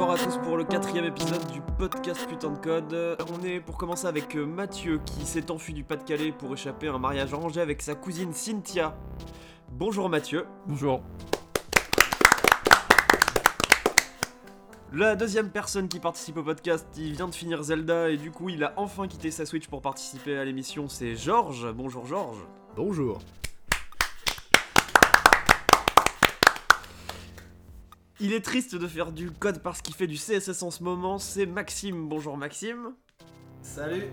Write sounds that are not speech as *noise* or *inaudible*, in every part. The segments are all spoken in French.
bonsoir à tous pour le quatrième épisode du podcast Putain de Code. On est pour commencer avec euh, Mathieu qui s'est enfui du Pas-de-Calais pour échapper à un mariage arrangé avec sa cousine Cynthia. Bonjour Mathieu. Bonjour. La deuxième personne qui participe au podcast, il vient de finir Zelda et du coup il a enfin quitté sa Switch pour participer à l'émission, c'est Georges. Bonjour Georges. Bonjour. Il est triste de faire du code parce qu'il fait du CSS en ce moment, c'est Maxime. Bonjour Maxime. Salut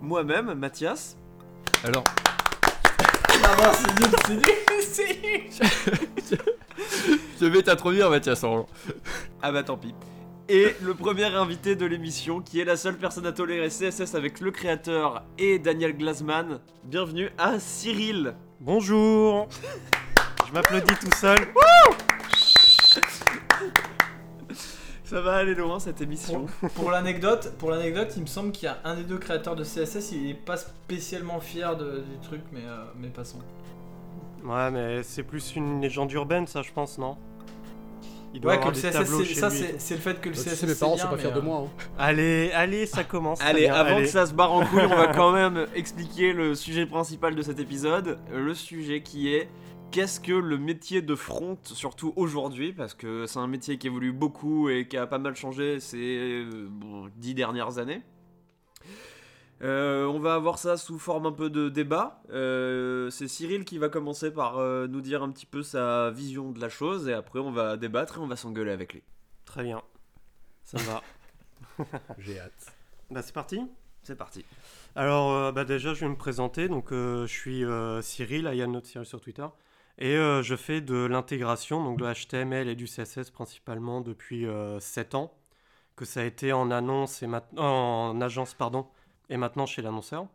Moi-même, Mathias. Alors, Ah c'est nul, c'est nul, *laughs* c'est nul je vais t'introduire Mathias. en- Ah bah tant pis. Et le premier invité de l'émission, qui est la seule personne à tolérer CSS avec le créateur et Daniel Glasman. Bienvenue à Cyril. Bonjour Je m'applaudis tout seul. Ça va aller loin cette émission. Pour, *laughs* l'anecdote, pour l'anecdote, il me semble qu'il y a un des deux créateurs de CSS, il est pas spécialement fier de- du truc, mais, euh, mais passons. Ouais, mais c'est plus une légende urbaine, ça, je pense, non? Il doit Ouais, que avoir des CSS, tableaux c'est- chez ça lui. c'est c'est le fait que le Tu CSS mes c'est parents bien, sont pas fiers de euh, moi. hein. Allez, allez, ça commence. Allez, bien, avant allez. que ça se barre en couille, on va quand même expliquer le sujet principal de cet épisode. Le sujet qui est qu'est-ce que le métier de front, surtout aujourd'hui, parce que c'est un métier qui évolue beaucoup et qui a pas mal changé ces euh, bon, dix dernières années. Euh, on va avoir ça sous forme un peu de débat. Euh, c'est Cyril qui va commencer par euh, nous dire un petit peu sa vision de la chose et après on va débattre et on va s'engueuler avec lui. Très bien. Ça me va. *laughs* J'ai hâte. bah, c'est parti C'est parti. Alors, euh, bah, déjà, je vais me présenter. Donc, euh, je suis euh, Cyril, Ayan Note Cyril sur Twitter. Et euh, je fais de l'intégration, donc de HTML et du CSS principalement depuis 7 ans. Que ça a été en annonce et maintenant en agence, pardon, et maintenant chez l'annonceur.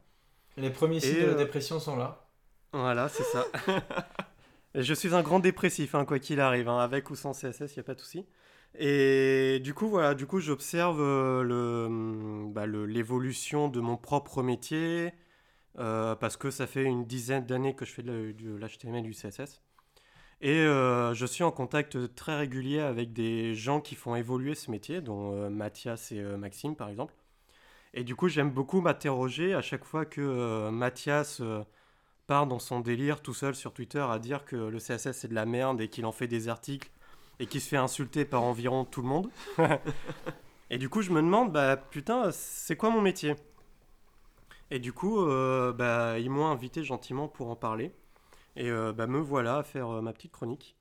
Les premiers signes de la euh, dépression sont là. Voilà, c'est ça. *laughs* Je suis un grand dépressif, hein, quoi qu'il arrive, hein, avec ou sans CSS, il n'y a pas de souci. Et du coup, voilà, du coup, j'observe euh, le, hum, bah, le- l'évolution de mon propre métier, euh, parce que ça fait une dizaine d'années que je fais de, l'HTML du CSS. Et euh, je suis en contact très régulier avec des gens qui font évoluer ce métier, dont euh, Mathias et Maxime, par exemple. Et du coup, j'aime beaucoup m'interroger à chaque fois que euh, Mathias... euh, part dans son délire tout seul sur Twitter à dire que le CSS c'est de la merde et qu'il en fait des articles et qu'il se fait insulter par environ tout le monde. *laughs* et du coup, je me demande, bah putain, c'est quoi mon métier? Et du coup, euh, bah, ils m'ont invité gentiment pour en parler. Et euh, bah, me voilà à faire ma petite chronique.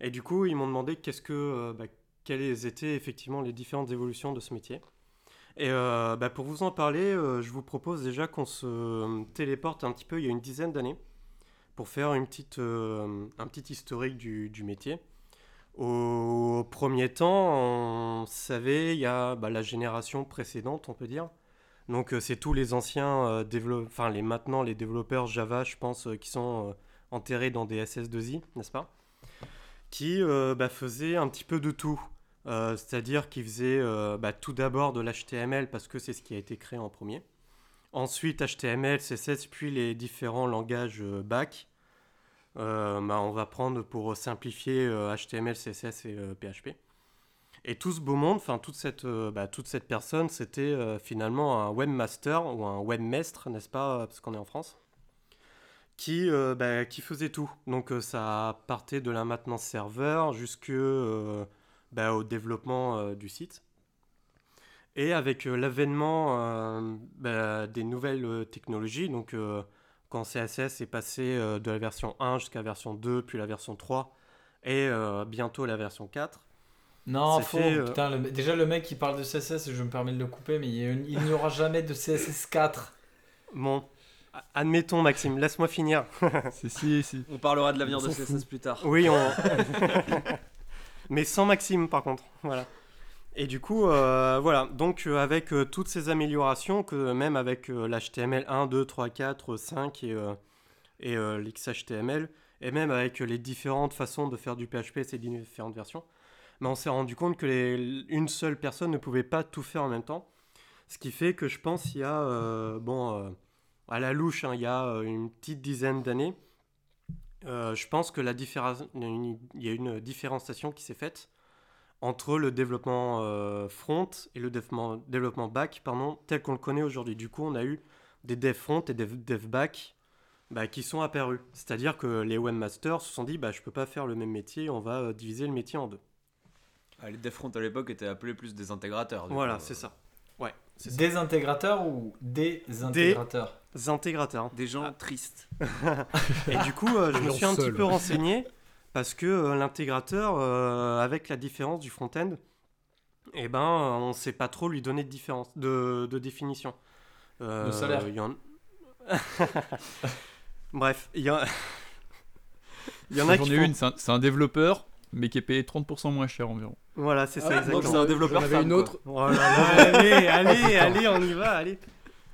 Et du coup, ils m'ont demandé qu'est-ce que, bah, quelles étaient effectivement les différentes évolutions de ce métier. Et euh, bah, pour vous en parler, euh, je vous propose déjà qu'on se téléporte un petit peu il y a une dizaine d'années pour faire une petite, euh, un petit historique du, du métier. Au premier temps, on savait, il y a bah, la génération précédente, on peut dire. Donc c'est tous les anciens, enfin les maintenant les développeurs Java, je pense, qui sont enterrés dans des SS2I, n'est-ce pas? Qui bah, faisaient un petit peu de tout. Euh, C'est-à-dire qu'ils faisaient euh, bah, tout d'abord de l'HTML parce que c'est ce qui a été créé en premier. Ensuite HTML, CSS, puis les différents langages euh, back. Bah, on va prendre pour simplifier HTML, CSS et PHP. Et tout ce beau monde, enfin toute cette, bah, toute cette personne, c'était finalement un webmaster ou un webmestre, n'est-ce pas, parce qu'on est en France, qui, qui faisait tout. Donc ça partait de la maintenance serveur jusque bah, au développement euh, du site. Et avec euh, l'avènement euh, bah, des nouvelles euh, technologies, donc euh, quand CSS est passé euh, de la version 1 jusqu'à la version 2, puis la version 3, et euh, bientôt la version 4, Non, faux. fait, euh, Putain, le- déjà le mec qui parle de CSS, je me permets de le couper, mais il n'y aura jamais de CSS 4. bon, admettons Maxime, laisse-moi finir. *laughs* Si, si, si. On parlera de l'avenir de CSS plus tard. Oui, on... *laughs* Mais sans Maxime, par contre. Voilà. Et du coup, euh, voilà. Donc, euh, avec euh, toutes ces améliorations, que même avec l'HTML 1, 2, 3, 4, 5 et, et l'XHTML, et même avec les différentes façons de faire du PHP, ces différentes versions, mais on s'est rendu compte que une seule personne ne pouvait pas tout faire en même temps. Ce qui fait que je pense qu'il y a, bon, à la louche, il y a une petite dizaine d'années, Euh, je pense que la différence, il y a une- différenciation qui s'est faite entre le développement euh, front et le développement, développement back, pardon, tel qu'on le connaît aujourd'hui. Du coup, on a eu des dev front et des dev back bah, qui sont apparus. C'est-à-dire que les webmasters se sont dit, bah, je peux pas faire le même métier, on va euh, diviser le métier en deux. Ah, les devfront à l'époque étaient appelés plus des intégrateurs. Voilà, c'est ça. Ouais, ça. Des intégrateurs ou des intégrateurs? Intégrateurs. hein. Des gens tristes. *laughs* Et du coup, euh, je me suis un petit peu renseigné parce que euh, l'intégrateur, euh, avec la différence du front-end, eh ben, on ne sait pas trop lui donner de différence, de, de définition. Euh, De salaire. il y en- *laughs* Bref, il y, en... *laughs* il y en a J'en qui ai font- une, c'est un, c'est un développeur, mais qui est payé 30% moins cher environ. Voilà, c'est ça Ah, Donc exactement. c'est un développeur J'en femme, une autre. Allez, allez, allez, on y va, allez.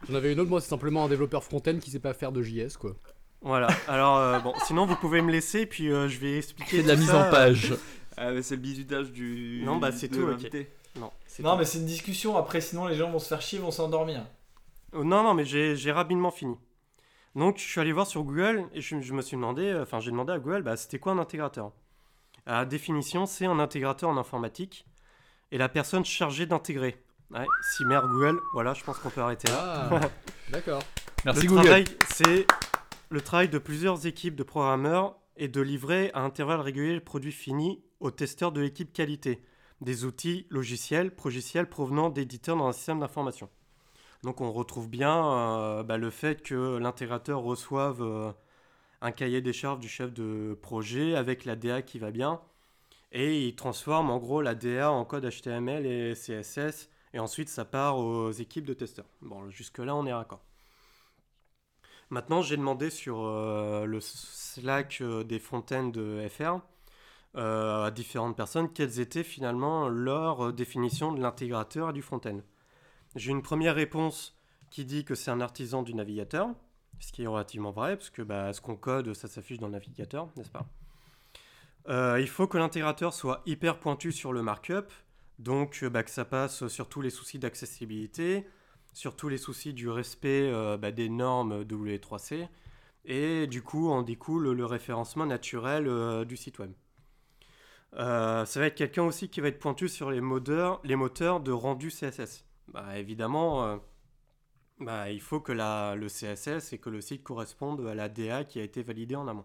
J'en avais une autre, moi c'est simplement un développeur front-end qui sait pas faire de JS quoi. Voilà, *laughs* alors euh, bon, sinon vous pouvez me laisser, puis euh, je vais expliquer. C'est de la mise en page. *laughs* Ah, mais c'est le bisutage du. Non, bah, c'est tout, ok. euh, Non, Non, tout. mais c'est une discussion. Après, sinon, les gens vont se faire chier, vont s'endormir. Oh, Non, non, mais j'ai rapidement fini. Donc, je suis allé voir sur Google et je, je me suis demandé, euh, enfin, j'ai demandé à Google, bah, c'était quoi un intégrateur? La définition, c'est un intégrateur en informatique et la personne chargée d'intégrer. Ouais, si mère Google, voilà, je pense qu'on peut arrêter là. Ah, *laughs* d'accord. Merci le Google. travail, c'est le travail de plusieurs équipes de programmeurs et de livrer à intervalles réguliers le produit fini aux testeurs de l'équipe qualité, des outils logiciels, progiciels provenant d'éditeurs dans un système d'information. Donc on retrouve bien euh, bah, le fait que l'intégrateur reçoive euh, un cahier des charges du chef de projet avec la DA qui va bien et il transforme en gros la DA en code HTML et CSS et ensuite ça part aux équipes de testeurs. Bon, jusque-là on est raccord. Maintenant, j'ai demandé sur euh, le Slack euh, des fontaines de FR euh, à différentes personnes quelles étaient finalement leurs euh, définitions de l'intégrateur et du front-end. J'ai une première réponse qui dit que c'est un artisan du navigateur, ce qui est relativement vrai, parce que bah, ce qu'on code, ça s'affiche dans le navigateur, n'est-ce pas? Il faut que l'intégrateur soit hyper pointu sur le markup, donc euh, bah, que ça passe sur tous les soucis d'accessibilité, sur tous les soucis du respect euh, bah, des normes W3C, et du coup en découle le référencement naturel euh, du site web. Ça va être quelqu'un aussi qui va être pointu sur les moteurs, les moteurs de rendu CSS. Bah, évidemment, bah, il faut que le CSS et que le site correspondent à la DA qui a été validée en amont.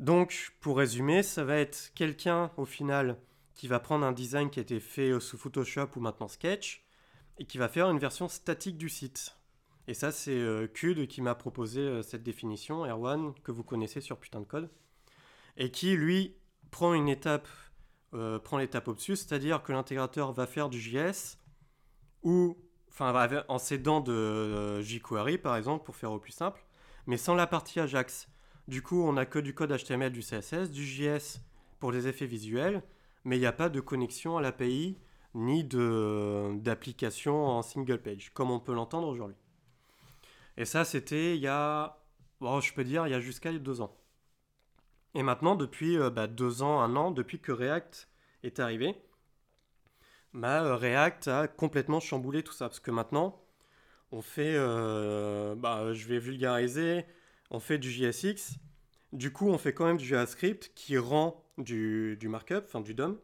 Donc, pour résumer, ça va être quelqu'un au final qui va prendre un design qui a été fait sous Photoshop ou maintenant Sketch et qui va faire une version statique du site. Et ça, c'est euh, qui m'a proposé euh, cette définition, Erwan, que vous connaissez sur Putain de Code, et qui, lui, prend une étape, euh, prend l'étape au-dessus, c'est-à-dire que l'intégrateur va faire du JS, ou, en s'aidant de euh, jQuery, par exemple, pour faire au plus simple, mais sans la partie Ajax. Du coup, on n'a que du code HTML, du CSS, du JS pour les effets visuels, mais il n'y a pas de connexion à l'API ni d'application en single page, comme on peut l'entendre aujourd'hui. Et ça, c'était il y a, bon, je peux dire, il y a jusqu'à deux ans. Et maintenant, depuis euh, bah, deux ans, un an, depuis que React est arrivé, bah, euh, React a complètement chamboulé tout ça. Parce que maintenant, on fait, euh, bah, je vais vulgariser, on fait du JSX. Du coup, on fait quand même du JavaScript qui rend du, du markup, enfin du DOM.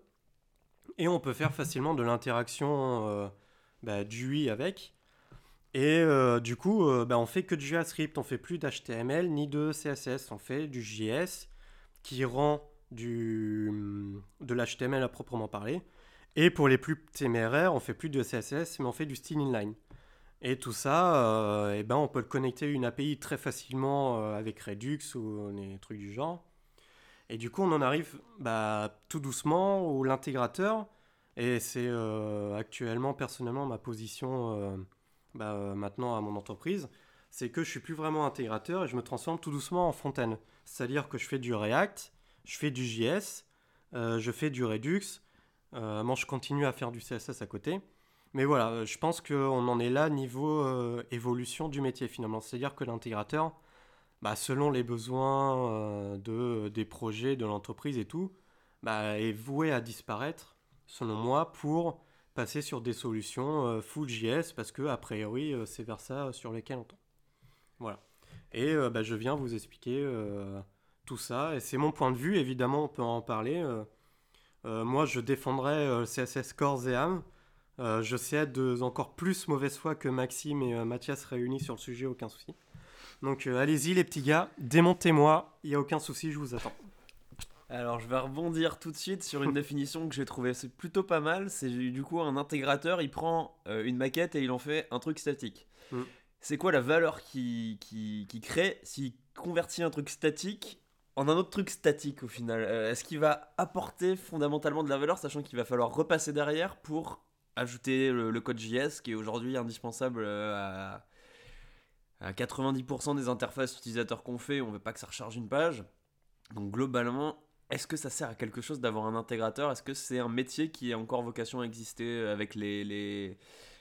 Et on peut faire facilement de l'interaction euh, bah, du UI avec. Et euh, du coup, euh, bah, on fait que du JavaScript, on fait plus d'HTML ni de CSS, on fait du JS qui rend du, de l'HTML à proprement parler. Et pour les plus téméraires, on fait plus de CSS, mais on fait du style inline. Et tout ça, euh, eh ben, on peut le connecter à une API très facilement euh, avec Redux ou des trucs du genre. Et du coup, on en arrive bah, tout doucement où l'intégrateur, et c'est euh, actuellement personnellement ma position bah, maintenant à mon entreprise, c'est que je suis plus vraiment intégrateur et je me transforme tout doucement en front-end. C'est-à-dire que je fais du React, je fais du JS, je fais du Redux, moi je continue à faire du CSS à côté. Mais voilà, euh, je pense qu'on en est là niveau euh, évolution du métier finalement. C'est-à-dire que l'intégrateur, bah, selon les besoins euh, de, des projets, de l'entreprise et tout, bah, est voué à disparaître, selon moi, pour passer sur des solutions full JS parce que, a priori, c'est vers ça sur lesquelles on tend. Voilà. Et bah, je viens vous expliquer tout ça. Et c'est mon point de vue, évidemment, on peut en parler. Moi, je défendrais le CSS corps et. Euh, je sais être de encore plus mauvaise foi que Maxime et euh, Mathias réunis sur le sujet, aucun souci. Donc euh, allez-y les petits gars, démontez-moi, il n'y a aucun souci, je vous attends. Alors, je vais rebondir tout de suite sur une *laughs* définition que j'ai trouvée c'est plutôt pas mal. C'est du coup un intégrateur, il prend une maquette et il en fait un truc statique. Mm. C'est quoi la valeur qu'il qui, qui crée s'il convertit un truc statique en un autre truc statique au final? Est-ce qu'il va apporter fondamentalement de la valeur, sachant qu'il va falloir repasser derrière pour ajouter le, le code JS qui est aujourd'hui indispensable euh, à, à 90% des interfaces utilisateurs qu'on fait, on veut pas que ça recharge une page. Donc globalement, est-ce que ça sert à quelque chose d'avoir un intégrateur? Est-ce que c'est un métier qui a encore vocation à exister avec les, les,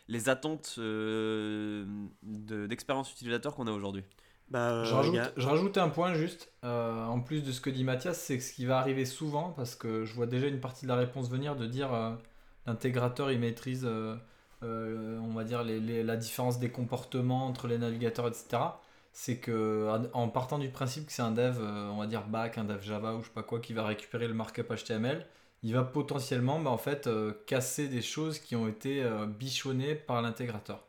les attentes euh, de- d'expérience utilisateur qu'on a aujourd'hui? Bah, euh, Je rajoute, y a- je rajoute un point juste, euh, en plus de ce que dit Mathias, c'est que ce qui va arriver souvent, parce que je vois déjà une partie de la réponse venir, de dire euh, l'intégrateur il maîtrise, euh, euh, on va dire, la différence des comportements entre les navigateurs, etc. C'est que en- partant du principe que c'est un dev, euh, on va dire back, un dev Java ou je sais pas quoi, qui va récupérer le markup HTML, il va potentiellement bah, en fait, casser des choses qui ont été bichonnées par l'intégrateur.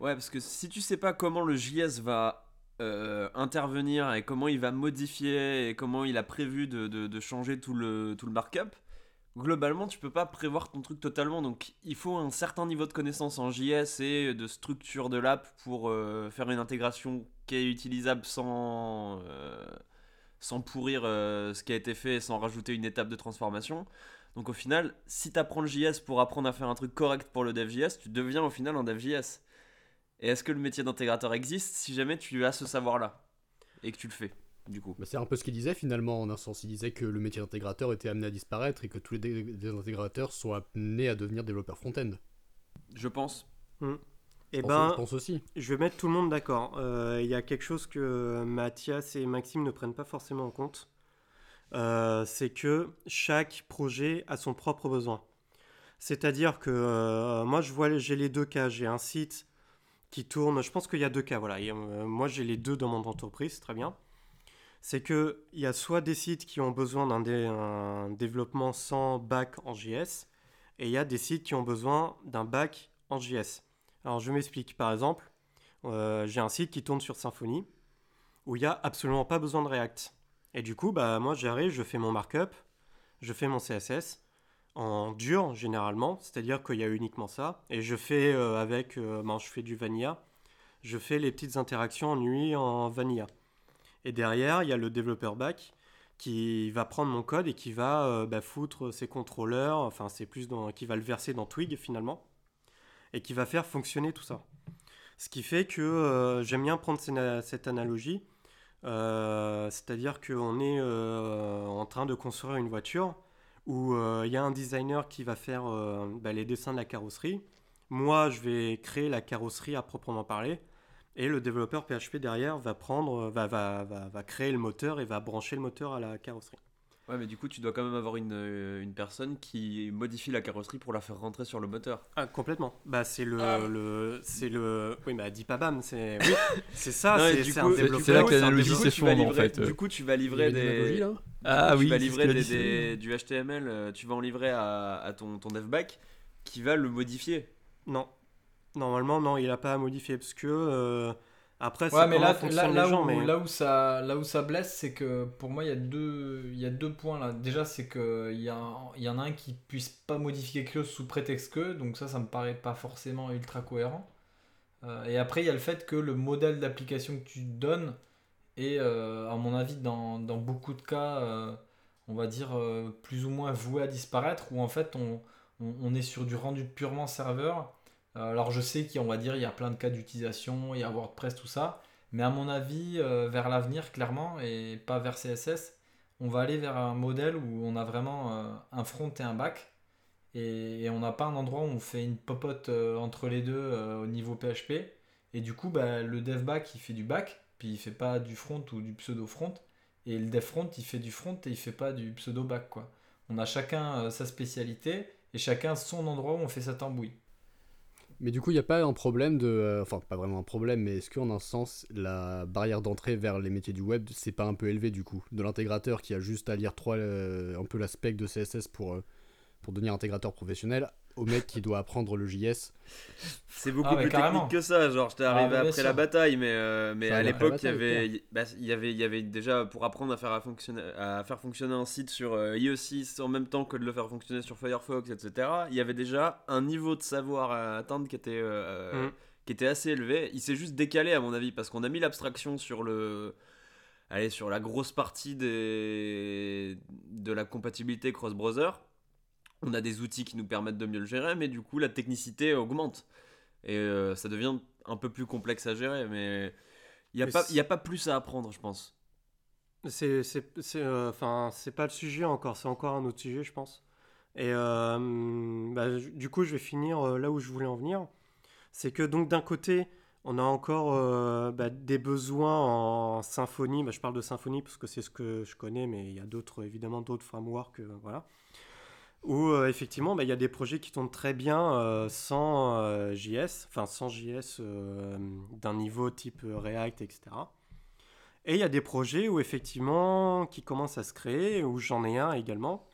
Ouais, parce que si tu sais pas comment le JS va intervenir et comment il va modifier et comment il a prévu de, de- de changer tout le, tout le markup, globalement tu peux pas prévoir ton truc totalement. Donc il faut un certain niveau de connaissance en JS et de structure de l'app pour euh, faire une intégration qui est utilisable sans, euh, sans pourrir euh, ce qui a été fait et sans rajouter une étape de transformation. Donc au final, si tu apprends le JS pour apprendre à faire un truc correct pour le dev.js, tu deviens au final un dev.js. Et est-ce que le métier d'intégrateur existe si jamais tu as ce savoir-là et que tu le fais, du coup Bah, c'est un peu ce qu'il disait finalement, en un sens. Il disait que le métier d'intégrateur était amené à disparaître et que tous les dé- des intégrateurs sont amenés à devenir développeurs front-end. Je pense. Eh Je pense- ben, je pense aussi. je vais mettre tout le monde d'accord. Euh, Il y a quelque chose que Mathias et Maxime ne prennent pas forcément en compte. Euh, c'est que chaque projet a son propre besoin. C'est-à-dire que euh, moi, je vois, j'ai les deux cas. J'ai un site qui tourne. Je pense qu'il y a deux cas. Voilà. Et, euh, moi, j'ai les deux dans mon entreprise. Très bien. C'est que il y a soit des sites qui ont besoin d'un dé- un développement sans back en JS, et il y a des sites qui ont besoin d'un back en JS. Alors, je m'explique. Par exemple, euh, j'ai un site qui tourne sur Symfony où il n'y a absolument pas besoin de React. Et du coup, bah, moi, j'arrive, je fais mon markup, je fais mon CSS en dur généralement, c'est-à-dire qu'il y a uniquement ça, et je fais euh, avec, euh, ben, je fais du vanilla, je fais les petites interactions en UI en vanilla. Et derrière, il y a le développeur back qui va prendre mon code et qui va euh, bah, foutre ses contrôleurs, enfin c'est plus dans, qui va le verser dans Twig finalement, et qui va faire fonctionner tout ça. Ce qui fait que euh, j'aime bien prendre cette, analogie, euh, c'est-à-dire qu'on est en train de construire une voiture où il y a un designer qui va faire bah, les dessins de la carrosserie. Moi, je vais créer la carrosserie à proprement parler. Et le développeur PHP derrière va prendre, va, va, va, va créer le moteur et va brancher le moteur à la carrosserie. Ouais, mais du coup, tu dois quand même avoir une, euh, une personne qui modifie la carrosserie pour la faire rentrer sur le moteur. Ah, complètement. Bah, c'est le, Ah. le, c'est le, oui, bah, dis pas bam, c'est, oui, *laughs* c'est ça, Non, et c'est, du c'est coup, un c'est- développeur. c'est là que l'analogie Du coup, développeur. s'est tu vas fondre, en fait. du coup, tu vas livrer des, là? Ah tu oui, vas c'est ce livrer des, des- du HTML, euh, tu vas en livrer à, à ton, ton dev back qui va le modifier. Non, normalement, non, il a pas à modifier parce que euh, après, c'est Ouais, mais là, là, là gens, où, mais là, où ça, là où ça blesse, c'est que pour moi, il y, a deux, il y a deux points là. Déjà, c'est qu'il y, a un- il y en a un qui puisse pas modifier quelque chose sous prétexte que, donc ça, ça me paraît pas forcément ultra cohérent. Euh, et après, il y a le fait que le modèle d'application que tu donnes est, euh, à mon avis, dans, dans beaucoup de cas, euh, on va dire, plus ou moins voué à disparaître, où en fait, on, on, on est sur du rendu purement serveur. Euh, Alors je sais qu'on va dire il y a plein de cas d'utilisation, il y a WordPress, tout ça, mais à mon avis, euh, vers l'avenir, clairement, et pas vers CSS, on va aller vers un modèle où on a vraiment euh, un front et un back, et, on n'a pas un endroit où on fait une popote entre les deux au niveau PHP, et du coup, bah, le dev back, il fait du back, puis il fait pas du front ou du pseudo front, et le dev front, il fait du front et il fait pas du pseudo back, quoi. On a chacun sa spécialité, et chacun son endroit où on fait sa tambouille. Mais du coup, il n'y a pas un problème de. euh, enfin, pas vraiment un problème, mais est-ce qu'en un sens, la barrière d'entrée vers les métiers du web, c'est pas un peu élevé du coup? De l'intégrateur qui a juste à lire trois, euh, un peu la spec de CSS euh, pour devenir intégrateur professionnel, au mec qui doit apprendre le JS. C'est beaucoup Ah, plus carrément. technique que ça. Genre, j'étais Ah, arrivé mais bien après sûr. la bataille, mais, euh, mais à l'époque, il y avait, y- bah, il y avait, il y avait déjà pour apprendre à faire, à fonctionner, à faire fonctionner un site sur euh, IE6 en même temps que de le faire fonctionner sur Firefox, etc. Il y avait déjà un niveau de savoir à atteindre qui était, euh, Mm. qui était assez élevé. Il s'est juste décalé, à mon avis, parce qu'on a mis l'abstraction sur le. Allez, sur la grosse partie des... de la compatibilité cross-browser. On a des outils qui nous permettent de mieux le gérer, mais du coup, la technicité augmente. Et euh, ça devient un peu plus complexe à gérer, mais il n'y a, a pas plus à apprendre, je pense. C'est, euh, enfin, c'est pas le sujet encore, c'est encore un autre sujet, je pense. Et euh, bah, du coup, je vais finir là où je voulais en venir. C'est que donc d'un côté, on a encore bah, des besoins en symphonie. Bah, je parle de symphonie parce que c'est ce que je connais, mais il y a d'autres, évidemment, d'autres frameworks, voilà. Où euh, effectivement, bah, il y a des projets qui tournent très bien euh, sans euh, JS, enfin sans JS euh, d'un niveau type React, etc. Et il y a des projets où effectivement, qui commencent à se créer, où j'en ai un également,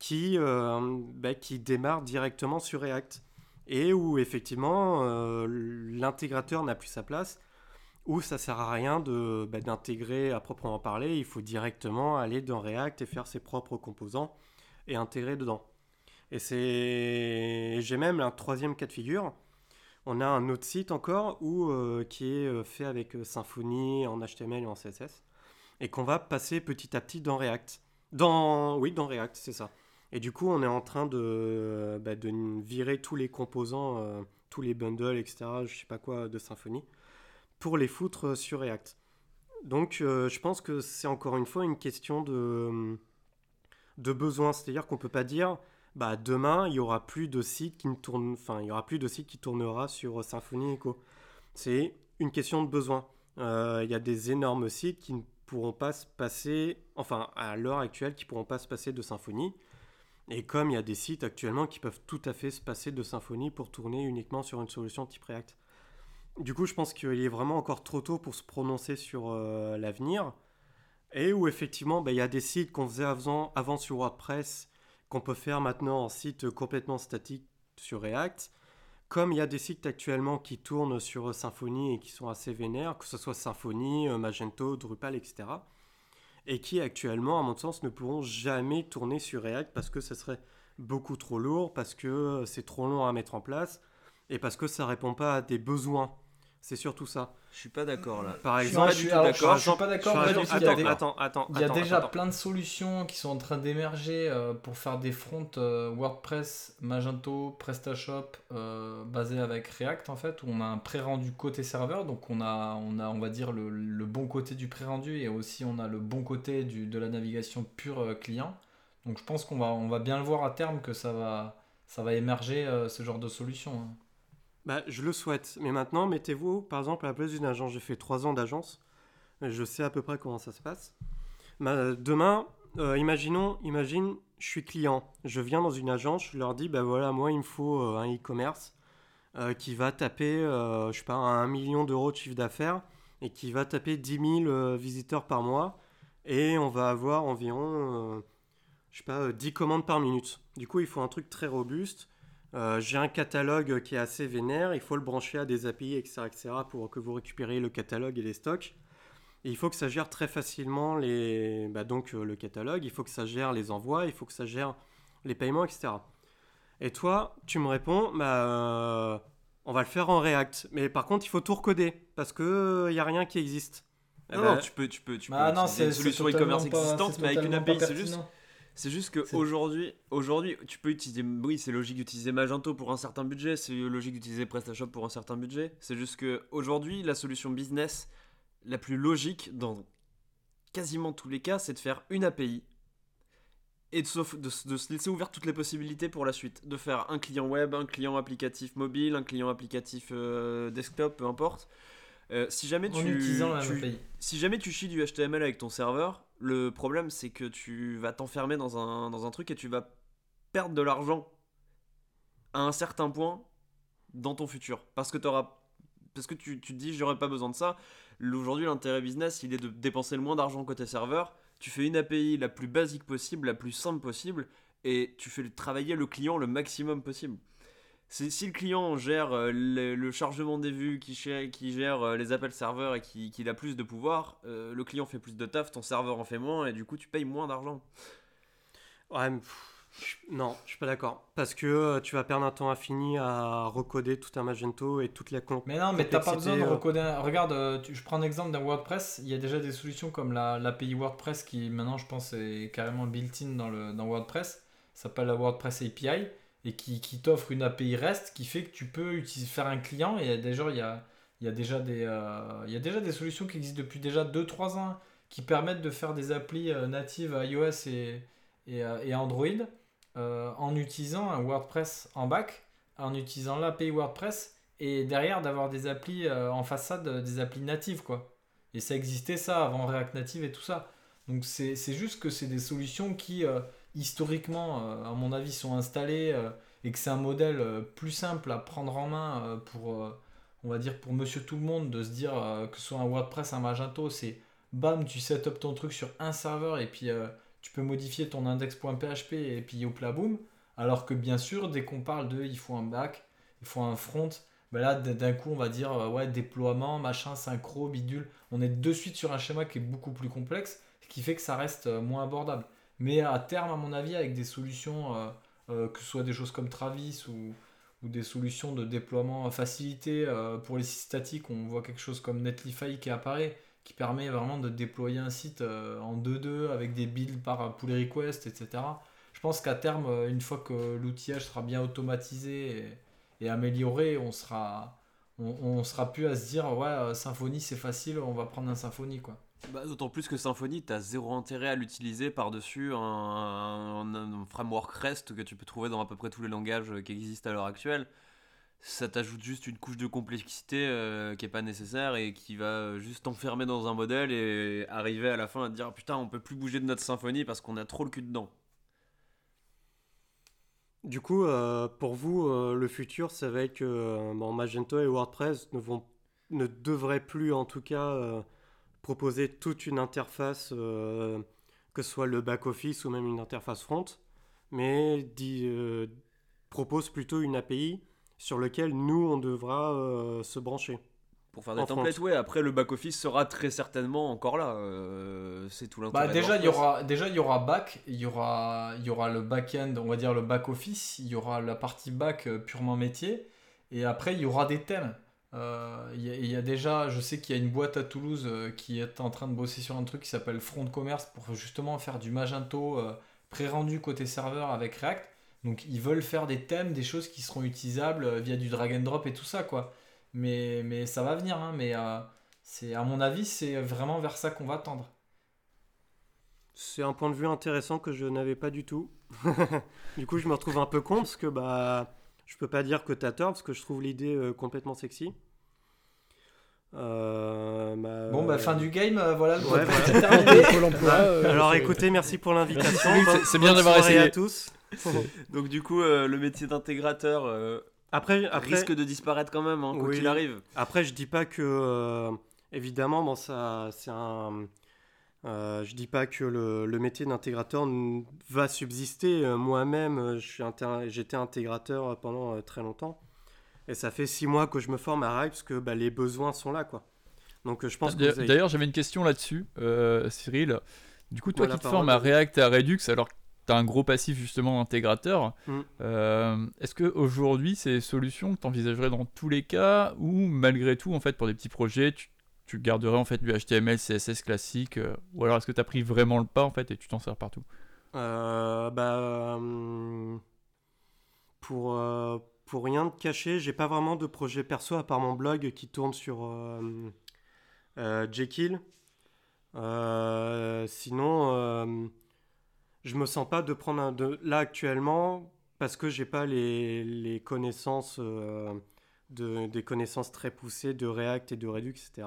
qui, bah, qui démarre directement sur React. Et où effectivement, l'intégrateur n'a plus sa place, où ça sert à rien de, bah, d'intégrer à proprement parler, il faut directement aller dans React et faire ses propres composants et intégrer dedans. Et c'est... J'ai même un troisième cas de figure. On a un autre site encore où, euh, qui est euh, fait avec euh, Symfony en HTML et en CSS et qu'on va passer petit à petit dans React. Dans, oui, dans React, c'est ça. Et du coup, on est en train de, bah, virer tous les composants, tous les bundles, etc., je sais pas quoi, de Symfony, pour les foutre sur React. Donc, je pense que c'est encore une fois une question de, de besoin. C'est-à-dire qu'on peut pas dire, bah, demain, il y aura plus de sites qui ne tournent, enfin, il y aura plus de sites qui tournera sur Symfony Echo. C'est une question de besoin. Euh, Il y a des énormes sites qui ne pourront pas se passer, enfin, à l'heure actuelle, qui pourront pas se passer de Symfony. Et comme il y a des sites actuellement qui peuvent tout à fait se passer de Symfony pour tourner uniquement sur une solution type React. Du coup, je pense qu'il est vraiment encore trop tôt pour se prononcer sur euh, l'avenir. Et où effectivement, bah, il y a des sites qu'on faisait avant, avant sur WordPress, qu'on peut faire maintenant en site complètement statique sur React. Comme il y a des sites actuellement qui tournent sur Symfony et qui sont assez vénères, que ce soit Symfony, euh, Magento, Drupal, etc. Et qui actuellement, à mon sens, ne pourront jamais tourner sur React parce que ce serait beaucoup trop lourd, parce que c'est trop long à mettre en place et parce que ça répond pas à des besoins. C'est surtout ça. Je suis pas d'accord là. Par exemple, je suis- alors, d'accord. je suis pas d'accord. Attends, attends, attends, Il y a attends, déjà attends. plein de solutions qui sont en train d'émerger euh, pour faire des fronts euh, WordPress, Magento, PrestaShop euh, basés avec React en fait, où on a un pré-rendu côté serveur, donc on a, on a on va dire le, le bon côté du pré-rendu et aussi on a le bon côté du, de la navigation pure euh, client. Donc je pense qu'on va, on va bien le voir à terme que ça va, ça va émerger euh, ce genre de solution. hein. Bah, je le souhaite. Mais maintenant, mettez-vous, par exemple, à la place d'une agence. J'ai fait trois ans d'agence. Je sais à peu près comment ça se passe. Bah, demain, euh, imaginons, imagine, je suis client. Je viens dans une agence, je leur dis, bah voilà, moi, il me faut euh, un e-commerce euh, qui va taper, je sais pas, un million d'euros de chiffre d'affaires et qui va taper 10 000 euh, visiteurs par mois. Et on va avoir environ, je sais pas, euh, 10 commandes par minute. Du coup, il faut un truc très robuste. Euh, j'ai un catalogue qui est assez vénère, il faut le brancher à des API, etc., etc., pour que vous récupériez le catalogue et les stocks. Et il faut que ça gère très facilement les, bah donc, euh, le catalogue, il faut que ça gère les envois, il faut que ça gère les paiements, etc. Et toi, tu me réponds, bah, euh, on va le faire en React. Mais par contre, il faut tout recoder, parce qu'il n'y a rien qui existe. Eh Non, ben, non, tu peux, tu peux, tu peux Ah non, utiliser c'est une solution e-commerce existante, mais avec une API. C'est juste, pertinent. C'est juste que C'est- aujourd'hui, aujourd'hui, tu peux utiliser. Oui, c'est logique d'utiliser Magento pour un certain budget. C'est logique d'utiliser PrestaShop pour un certain budget. C'est juste que aujourd'hui, la solution business la plus logique dans quasiment tous les cas, c'est de faire une API et de, se- de de se laisser ouvert toutes les possibilités pour la suite. De faire un client web, un client applicatif mobile, un client applicatif euh, desktop, peu importe. Euh, si jamais En tu, utilisant la tu- même API. si jamais tu chies du HTML avec ton serveur, le problème c'est que tu vas t'enfermer dans un, dans un truc et tu vas perdre de l'argent à un certain point dans ton futur. Parce que, auras, parce que tu, tu te dis, j'aurais pas besoin de ça. Aujourd'hui, l'intérêt business, il est de dépenser le moins d'argent côté serveur. Tu fais une API la plus basique possible, la plus simple possible, et tu fais travailler le client le maximum possible. Si, si le client gère euh, le, le chargement des vues, qui gère, qui gère euh, les appels serveurs et qui, qu'il a plus de pouvoir, euh, le client fait plus de taf, ton serveur en fait moins, et du coup, tu payes moins d'argent. Ouais, mais pff, je- non, je suis pas d'accord. Parce que euh, tu vas perdre un temps infini à recoder tout un Magento et toute la con. Mais non, mais t'as pas besoin de recoder. un- Regarde, euh, tu- je prends un exemple d'un WordPress. Il y a déjà des solutions comme la- l'API WordPress qui maintenant, je pense, est carrément built-in dans, le, dans WordPress. Ça s'appelle la WordPress API et qui, qui t'offre une API REST qui fait que tu peux utiliser, faire un client. Et déjà, il y a, il y a déjà des, euh, y a déjà des solutions qui existent depuis déjà 2-3 ans qui permettent de faire des applis euh, natives iOS et, et, euh, et Android en utilisant un WordPress en back, en utilisant l'API WordPress et derrière d'avoir des applis en façade, des applis natives quoi. Et ça existait ça avant React Native et tout ça. Donc c'est juste que c'est des solutions qui historiquement, euh, à mon avis, sont installées euh, et que c'est un modèle euh, plus simple à prendre en main pour, on va dire, pour monsieur tout le monde de se dire que ce soit un WordPress, un Magento, c'est bam, tu set up ton truc sur un serveur et puis tu peux modifier ton index.php et puis hop là boum. Alors que bien sûr, dès qu'on parle de il faut un back, il faut un front, ben là d'un coup on va dire ouais déploiement, machin, synchro, bidule. On est de suite sur un schéma qui est beaucoup plus complexe, ce qui fait que ça reste moins abordable. Mais à terme, à mon avis, avec des solutions, euh, euh, que ce soit des choses comme Travis ou, ou des solutions de déploiement facilité euh, pour les sites statiques, on voit quelque chose comme Netlify qui apparaît, qui permet vraiment de déployer un site en 2-2 avec des builds par pull request, etc. Je pense qu'à terme, une fois que l'outillage sera bien automatisé et, amélioré, on sera, on, sera plus à se dire ouais, Symfony c'est facile, on va prendre un Symfony quoi. Bah, D'autant plus que Symfony, t'as zéro intérêt à l'utiliser par-dessus un, framework REST que tu peux trouver dans à peu près tous les langages qui existent à l'heure actuelle. Ça t'ajoute juste une couche de complexité euh, qui est pas nécessaire et qui va euh, juste t'enfermer dans un modèle et arriver à la fin à te dire putain on peut plus bouger de notre Symfony parce qu'on a trop le cul dedans. Du coup, euh, pour vous, euh, le futur, ça va être que euh, Magento et WordPress ne, vont, ne devraient plus, en tout cas, euh, proposer toute une interface, euh, que ce soit le back-office ou même une interface front, mais dit, euh, propose plutôt une API sur laquelle nous, on devra euh, se brancher. Pour faire des templates, front. ouais, après le back-office sera très certainement encore là. euh, c'est tout l'intérêt. Bah, de déjà, il y aura, déjà, il y aura back, il y aura, il y aura le back-end, on va dire le back-office, il y aura la partie back purement métier, et après, il y aura des thèmes. Euh, Il il y a déjà, je sais qu'il y a une boîte à Toulouse euh, qui est en train de bosser sur un truc qui s'appelle Front Commerce pour justement faire du Magento euh, pré-rendu côté serveur avec React. Donc, ils veulent faire des thèmes, des choses qui seront utilisables euh, via du drag and drop et tout ça, quoi. Mais, mais ça va venir, hein, mais euh, c'est, à mon avis, c'est vraiment vers ça qu'on va tendre. C'est un point de vue intéressant que je n'avais pas du tout. *laughs* du coup, je me retrouve un peu con parce que bah, je peux pas dire que t'as tort parce que je trouve l'idée euh, complètement sexy. Euh, bah, Bon, bah, fin du game, euh, voilà le Ouais, podcast voilà. est terminé. *laughs* Pôle emploi, euh, Alors écoutez, merci pour l'invitation. C'est- bien d'avoir essayé. à tous. Donc du coup, euh, le métier d'intégrateur euh, Après, après, risque de disparaître quand même, hein, quoi Oui. qu'il arrive. après, je dis pas que, euh, évidemment, bon, ça, c'est un. euh, je dis pas que le, le métier d'intégrateur va subsister. Euh, Moi-même, euh, j'étais intégrateur pendant euh, très longtemps. Et ça fait six mois que je me forme à React parce que bah, les besoins sont là, quoi. Donc euh, je pense que D'ailleurs- avez- j'avais une question là-dessus, euh, Cyril. Du coup, toi qui te formes à React et à Redux, alors que tu as un gros passif justement d'intégrateur, Mm. euh, est-ce qu'aujourd'hui, c'est des solutions que tu envisagerais dans tous les cas ou malgré tout, en fait, pour des petits projets, tu, tu garderais en fait du HTML, CSS classique euh, Ou alors est-ce que tu as pris vraiment le pas en fait et tu t'en sers partout? Bah, pour, pour rien te cacher, j'ai pas vraiment de projet perso à part mon blog qui tourne sur euh, euh, Jekyll. Euh, sinon, je me sens pas de prendre un de là actuellement parce que j'ai pas les, connaissances de, des connaissances très poussées de React et de Redux, etc.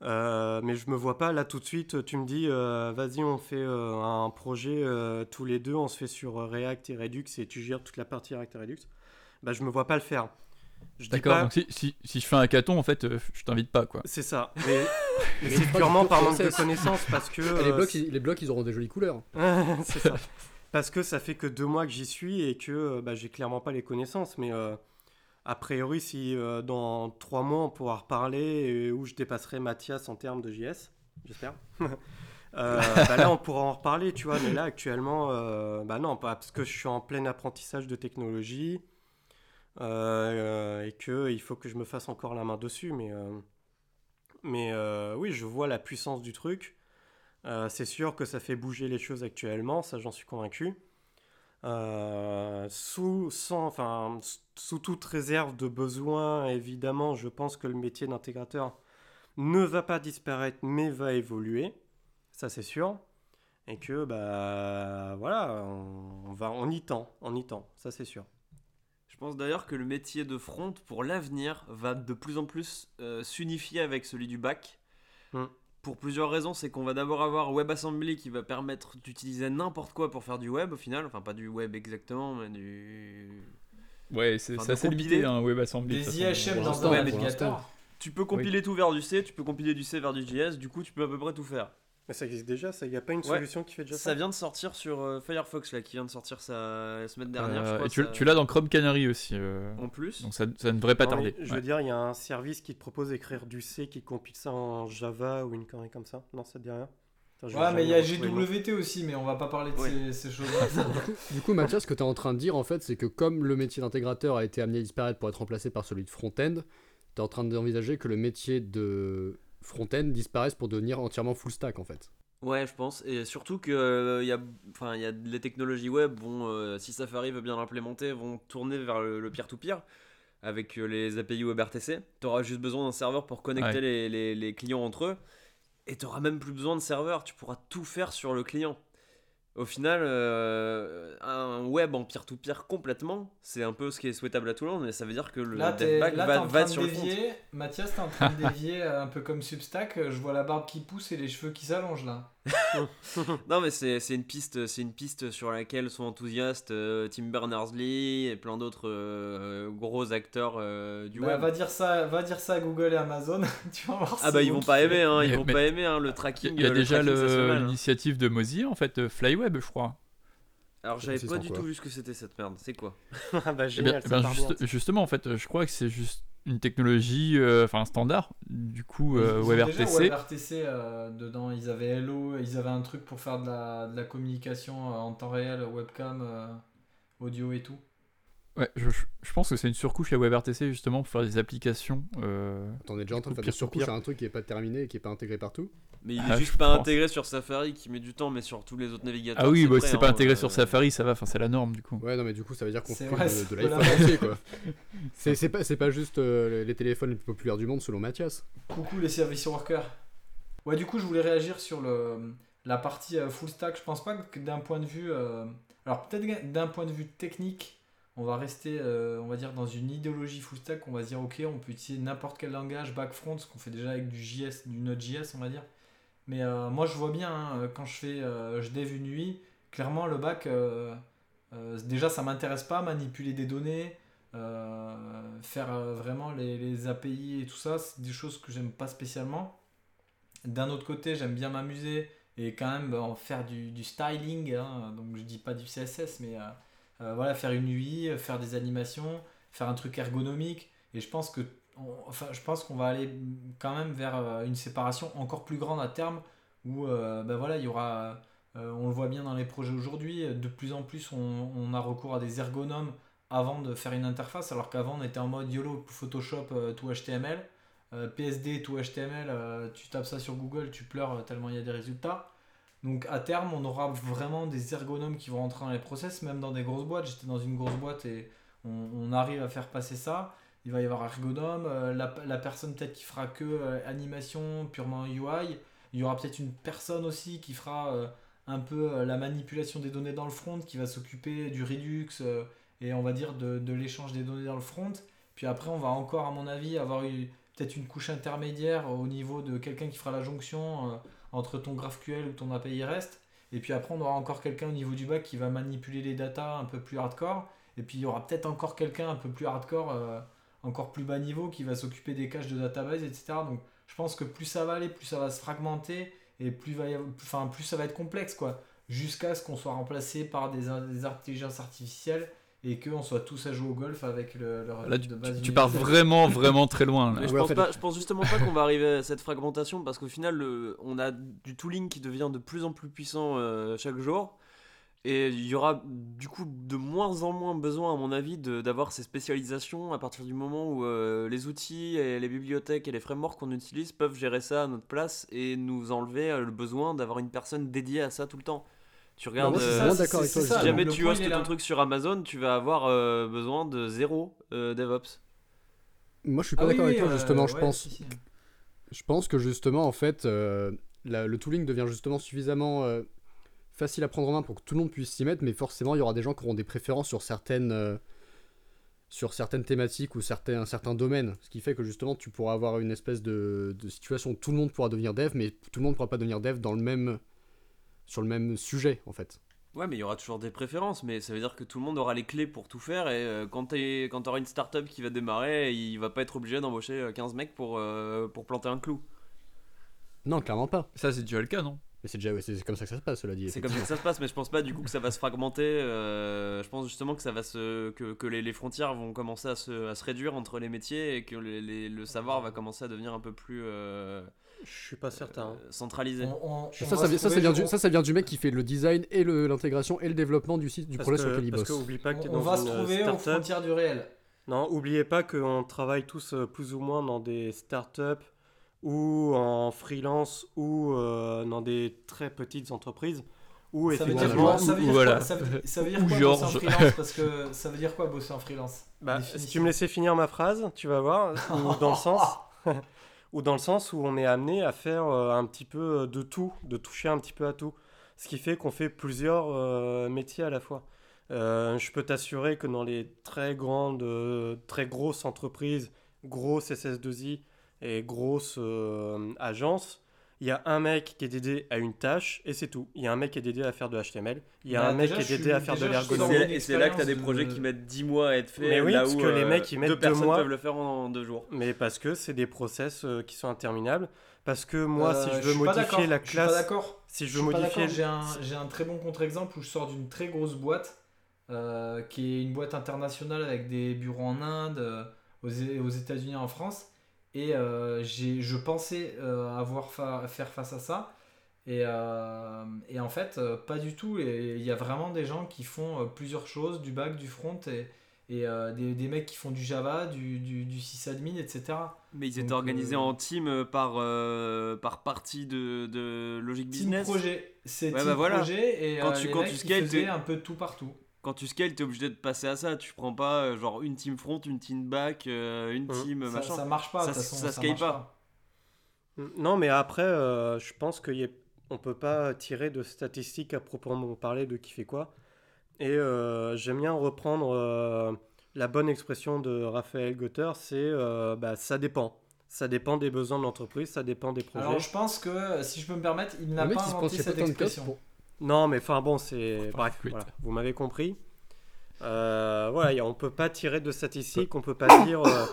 Mais je me vois pas là tout de suite. Tu me dis, vas-y, on fait un projet tous les deux, on se fait sur React et Redux et tu gères toute la partie React et Redux. Bah, je me vois pas le faire. D'accord, pas- donc si, si, si je fais un hackathon, en fait, euh, je t'invite pas, quoi. C'est ça. *laughs* Mais, c'est purement par manque de connaissances parce que. Les, euh, blocs, ils, les blocs, ils auront des jolies couleurs. *laughs* c'est ça. Parce que ça fait que deux mois que j'y suis et que euh, bah, j'ai clairement pas les connaissances. Mais euh, a priori, si euh, dans trois mois on pourra reparler et où je dépasserai Mathias en termes de JS, j'espère. *laughs* euh, bah là, on pourra en reparler, tu vois. Mais là, actuellement, euh, bah non, parce que je suis en plein apprentissage de technologie euh, et que il faut que je me fasse encore la main dessus. Mais, euh, mais euh, oui, je vois la puissance du truc. C'est sûr que ça fait bouger les choses actuellement, ça j'en suis convaincu. Sous, sans, enfin, sous toute réserve de besoin, évidemment, je pense que le métier d'intégrateur ne va pas disparaître, mais va évoluer. Ça c'est sûr. Et que, bah, voilà, on va, on y tend, on y tend, ça c'est sûr. Je pense d'ailleurs que le métier de front, pour l'avenir, va de plus en plus euh, s'unifier avec celui du bac. Hmm. Pour plusieurs raisons, c'est qu'on va d'abord avoir WebAssembly qui va permettre d'utiliser n'importe quoi pour faire du web au final. Enfin, pas du web exactement, mais du. Ouais, c'est Enfin, assez compiler. limité, un WebAssembly. Des. IHM dans un navigateur. Tu peux compiler tout vers du C, tu peux compiler du C vers du JS, du coup, tu peux à peu près tout faire. Mais ça existe déjà, ça, il n'y a pas une Ouais. solution qui fait déjà ça. Ça vient de sortir sur euh, Firefox, là, qui vient de sortir ça la semaine dernière, je Euh, crois. et tu, ça- tu l'as dans Chrome Canary aussi. euh, En plus. Donc ça, ça ne devrait pas Non, tarder. Je Ouais. veux dire, il y a un service qui te propose d'écrire du C qui compile ça en Java ou une connerie comme ça. Non, ça te dit rien Attends, Ouais, mais il y a. GWT aussi, mais on va pas parler de Ouais. ces, ces choses-là. *laughs* Du coup, Mathias, ce que tu es en train de dire, en fait, c'est que comme le métier d'intégrateur a été amené à disparaître pour être remplacé par celui de front-end, tu es en train d'envisager que le métier de front-end disparaisse pour devenir entièrement full stack, en fait. Ouais, je pense. Et surtout que euh, y a, enfin, y a les technologies web vont, euh, si Safari veut bien l'implémenter, vont tourner vers le le peer-to-peer avec euh, les API WebRTC. Tu auras juste besoin d'un serveur pour connecter Ouais. les, les- les clients entre eux. Et tu n'auras même plus besoin de serveur. Tu pourras tout faire sur le client. Au final, euh, un web en peer-to-peer complètement, c'est un peu ce qui est souhaitable à tout le monde, mais ça veut dire que le Là, dev là, va, sur de le dévier. Mathias, t'es en train de dévier euh, un peu comme Substack. Je vois la barbe qui pousse et les cheveux qui s'allongent là. Non mais c'est c'est une piste c'est une piste sur laquelle sont enthousiastes euh, Tim Berners-Lee et plein d'autres euh, gros acteurs euh, du Bah, web. va, dire ça, va dire ça à Google et Amazon. *laughs* tu vas voir Ah bah ils vont pas aimer hein, ils Mais- vont mais- pas aimer hein, le Il tracking. y a le déjà l'initiative de Mozilla, en fait, Flyweb, je crois. Alors j'avais pas du quoi tout vu ce que c'était cette merde. C'est quoi? *laughs* Ah bah Eh génial, bien, eh ben, juste- justement, en fait, je crois que c'est juste une technologie, euh, enfin un standard, du coup, euh, Ils WebRTC. WebRTC euh, dedans. Ils avaient Hello, ils avaient un truc pour faire de la, de la communication euh, en temps réel, webcam, euh, audio et tout. Ouais, je, je pense que c'est une surcouche à WebRTC justement pour faire des applications. euh, T'en es déjà en train de faire des surcouches à un truc qui est pas terminé et qui est pas intégré partout? Mais il est Ah, juste pas pense. intégré sur Safari qui met du temps, mais sur tous les autres navigateurs. Ah oui, bah, prêt, c'est pas hein, intégré euh, sur Safari, ça va, enfin c'est la norme du coup. Ouais, non, mais du coup, ça veut dire qu'on fait vrai, de, de l'iPhone la- entier, quoi. *laughs* C'est c'est pas, c'est pas juste euh, les téléphones les plus populaires du monde, selon Mathias. Coucou les service workers. Ouais, du coup, je voulais réagir sur le, la partie euh, full stack. Je pense pas que d'un point de vue. euh, alors, peut-être d'un point de vue technique, on va rester, euh, on va dire, dans une idéologie full stack. On va se dire, ok, on peut utiliser n'importe quel langage, back-front, ce qu'on fait déjà avec du JS, du Node.js, on va dire. Mais euh, moi, je vois bien, hein, quand je fais, euh, je dev une UI, clairement, le euh, euh, déjà, ça m'intéresse pas, manipuler des données. euh, faire euh, vraiment les, les API et tout ça, c'est des choses que j'aime pas spécialement. D'un autre côté, j'aime bien m'amuser et quand même faire du, du styling. hein. donc je dis pas du CSS, mais euh, euh, voilà, faire une UI, euh, faire des animations, faire un truc ergonomique. Et je pense que, enfin, je pense qu'on va aller quand même vers euh, une séparation encore plus grande à terme où, euh, bah, voilà, il y aura, euh, on le voit bien dans les projets aujourd'hui, de plus en plus on, a recours à des ergonomes avant de faire une interface, alors qu'avant on était en mode YOLO, Photoshop, tout HTML. PSD, tout HTML, tu tapes ça sur Google, tu pleures tellement il y a des résultats. Donc à terme, on aura vraiment des ergonomes qui vont rentrer dans les process, même dans des grosses boîtes. J'étais dans une grosse boîte et on arrive à faire passer ça. Il va y avoir ergonome, euh, la, la personne peut-être qui fera que euh, animation purement UI. Il y aura peut-être une personne aussi qui fera euh, un peu la manipulation des données dans le front, qui va s'occuper du Redux et on va dire de, de l'échange des données dans le front. Puis après, on va encore, à mon avis, avoir eu peut-être une couche intermédiaire au niveau de quelqu'un qui fera la jonction entre ton GraphQL ou ton API REST. Et puis après, on aura encore quelqu'un au niveau du bac qui va manipuler les datas un peu plus hardcore. Et puis il y aura peut-être encore quelqu'un un peu plus hardcore encore plus bas niveau qui va s'occuper des caches de database, etc. Donc je pense que plus ça va aller, plus ça va se fragmenter et plus, va y avoir- enfin, plus ça va être complexe quoi. Jusqu'à ce qu'on soit remplacé par des, des intelligences artificielles et qu'on soit tous à jouer au golf avec le, leur Là, tu, de base tu pars vraiment, vraiment très loin. là. Mais je, pense fait- pas, je pense justement pas qu'on va arriver à cette fragmentation parce qu'au final, le- on a du tooling qui devient de plus en plus puissant euh, chaque jour. Et il y aura du coup de moins en moins besoin, à mon avis, de- d'avoir ces spécialisations à partir du moment où euh, les outils et les bibliothèques et les frameworks qu'on utilise peuvent gérer ça à notre place et nous enlever euh, le besoin d'avoir une personne dédiée à ça tout le temps. Tu regardes, moi, c'est euh, toi, ça, si jamais le tu hostes ton truc sur Amazon, tu vas avoir euh, besoin de zéro euh, DevOps. Moi, je suis pas Ah oui, d'accord avec toi, euh, justement. je, ouais, pense, si, si. je pense que, justement, en fait, euh, la- le tooling devient justement suffisamment euh, facile à prendre en main pour que tout le monde puisse s'y mettre, mais forcément, il y aura des gens qui auront des préférences sur certaines, euh, sur certaines thématiques ou certains, certains domaines. Ce qui fait que, justement, tu pourras avoir une espèce de, de situation où tout le monde pourra devenir dev, mais tout le monde ne pourra pas devenir dev dans le même, sur le même sujet, en fait. Ouais, mais il y aura toujours des préférences, mais ça veut dire que tout le monde aura les clés pour tout faire. Et euh, quand tu quand auras une startup qui va démarrer, il va pas être obligé d'embaucher euh, 15 mecs pour, euh, pour planter un clou. Non, clairement pas. Ça, c'est déjà le cas, non? Mais c'est déjà ouais, c'est comme ça que ça se passe, cela dit. C'est comme ça que ça se passe, mais je pense pas du coup que ça va se fragmenter. euh, je pense justement que ça va se que, que les, les frontières vont commencer à se, à se réduire entre les métiers et que les- les- le savoir va commencer à devenir un peu plus euh, Je suis pas certain. euh, centralisé. On- on- on Ça, ça, vient- ça, ça trouver- vient du, ça, ça vient du mec qui fait le design et le- l'intégration et le développement du site, du Parce projet que, sur lequel il parce bosse. que oublie pas que t'es on dans va se trouver aux frontières du réel. Non, oubliez pas qu'on travaille tous plus ou moins dans des startups ou en freelance ou euh, dans des très petites entreprises où Ça veut dire effectivement, quoi Ça veut dire Voilà. quoi Ça veut, ça veut dire *laughs* Ou quoi Georges. bosser en freelance Parce que ça veut dire quoi bosser en freelance bah, si tu me laissais finir ma phrase, tu vas voir, ou *laughs* dans le sens, *laughs* ou dans le sens où on est amené à faire euh, un petit peu de tout, de toucher un petit peu à tout, ce qui fait qu'on fait plusieurs euh, métiers à la fois. Euh, je peux t'assurer que dans les très grandes, euh, très grosses entreprises, grosses SS2I et grosses euh, agences, il y a un mec qui est dédié à une tâche et c'est tout. Il y a un mec qui est dédié à faire de HTML, il y a Bah, un mec qui est suis- dédié à faire de déjà, l'ergonomie. et c'est là que tu as des projets de- qui mettent 10 mois à être faits, Mais oui, là parce où que les euh, mecs, ils mettent deux deux personnes mois. peuvent le faire en deux jours. Mais parce que c'est des process euh, qui sont interminables. Parce que moi, Euh, si je veux modifier la Je suis pas classe, d'accord. si je Je veux modifier, d'accord, J'ai un, j'ai un très bon contre-exemple où je sors d'une très grosse boîte, euh, qui est une boîte internationale avec des bureaux en Inde, aux, aux États-Unis, en France. Et euh, je pensais euh, avoir fa- faire face à ça. Et, euh, et en fait, pas du tout. Et il y a vraiment des gens qui font plusieurs choses, du back, du front, et, et euh, des, des mecs qui font du Java, du, du, du sysadmin, etc. Mais ils étaient Donc, organisés euh, en team par, par partie de, de Logic Team Business. projet, c'est Ouais, team bah voilà. projet et Quand tu- les quand mecs, tu ils faisaient un peu tout partout. Quand tu scales, t'es obligé de passer à ça. Tu prends pas euh, genre une team front, une team back, euh, une Hum. team Ça, machin. ça marche pas, Ça- façon, ça ça scale pas. Non, mais après, euh, je pense qu'on ne peut pas tirer de statistiques à proprement parler de qui fait quoi. Et euh, j'aime bien reprendre euh, la bonne expression de Raphaël Gotter, c'est euh, bah, ça dépend. Ça dépend des besoins de l'entreprise, ça dépend des projets. Alors je pense que, si je peux me permettre, il n'a pas inventé cette expression. pour- Non, mais enfin bon, c'est. Bref, voilà, vous m'avez compris. Euh, voilà, y a- on peut pas tirer de statistiques, on peut pas *coughs* dire. euh,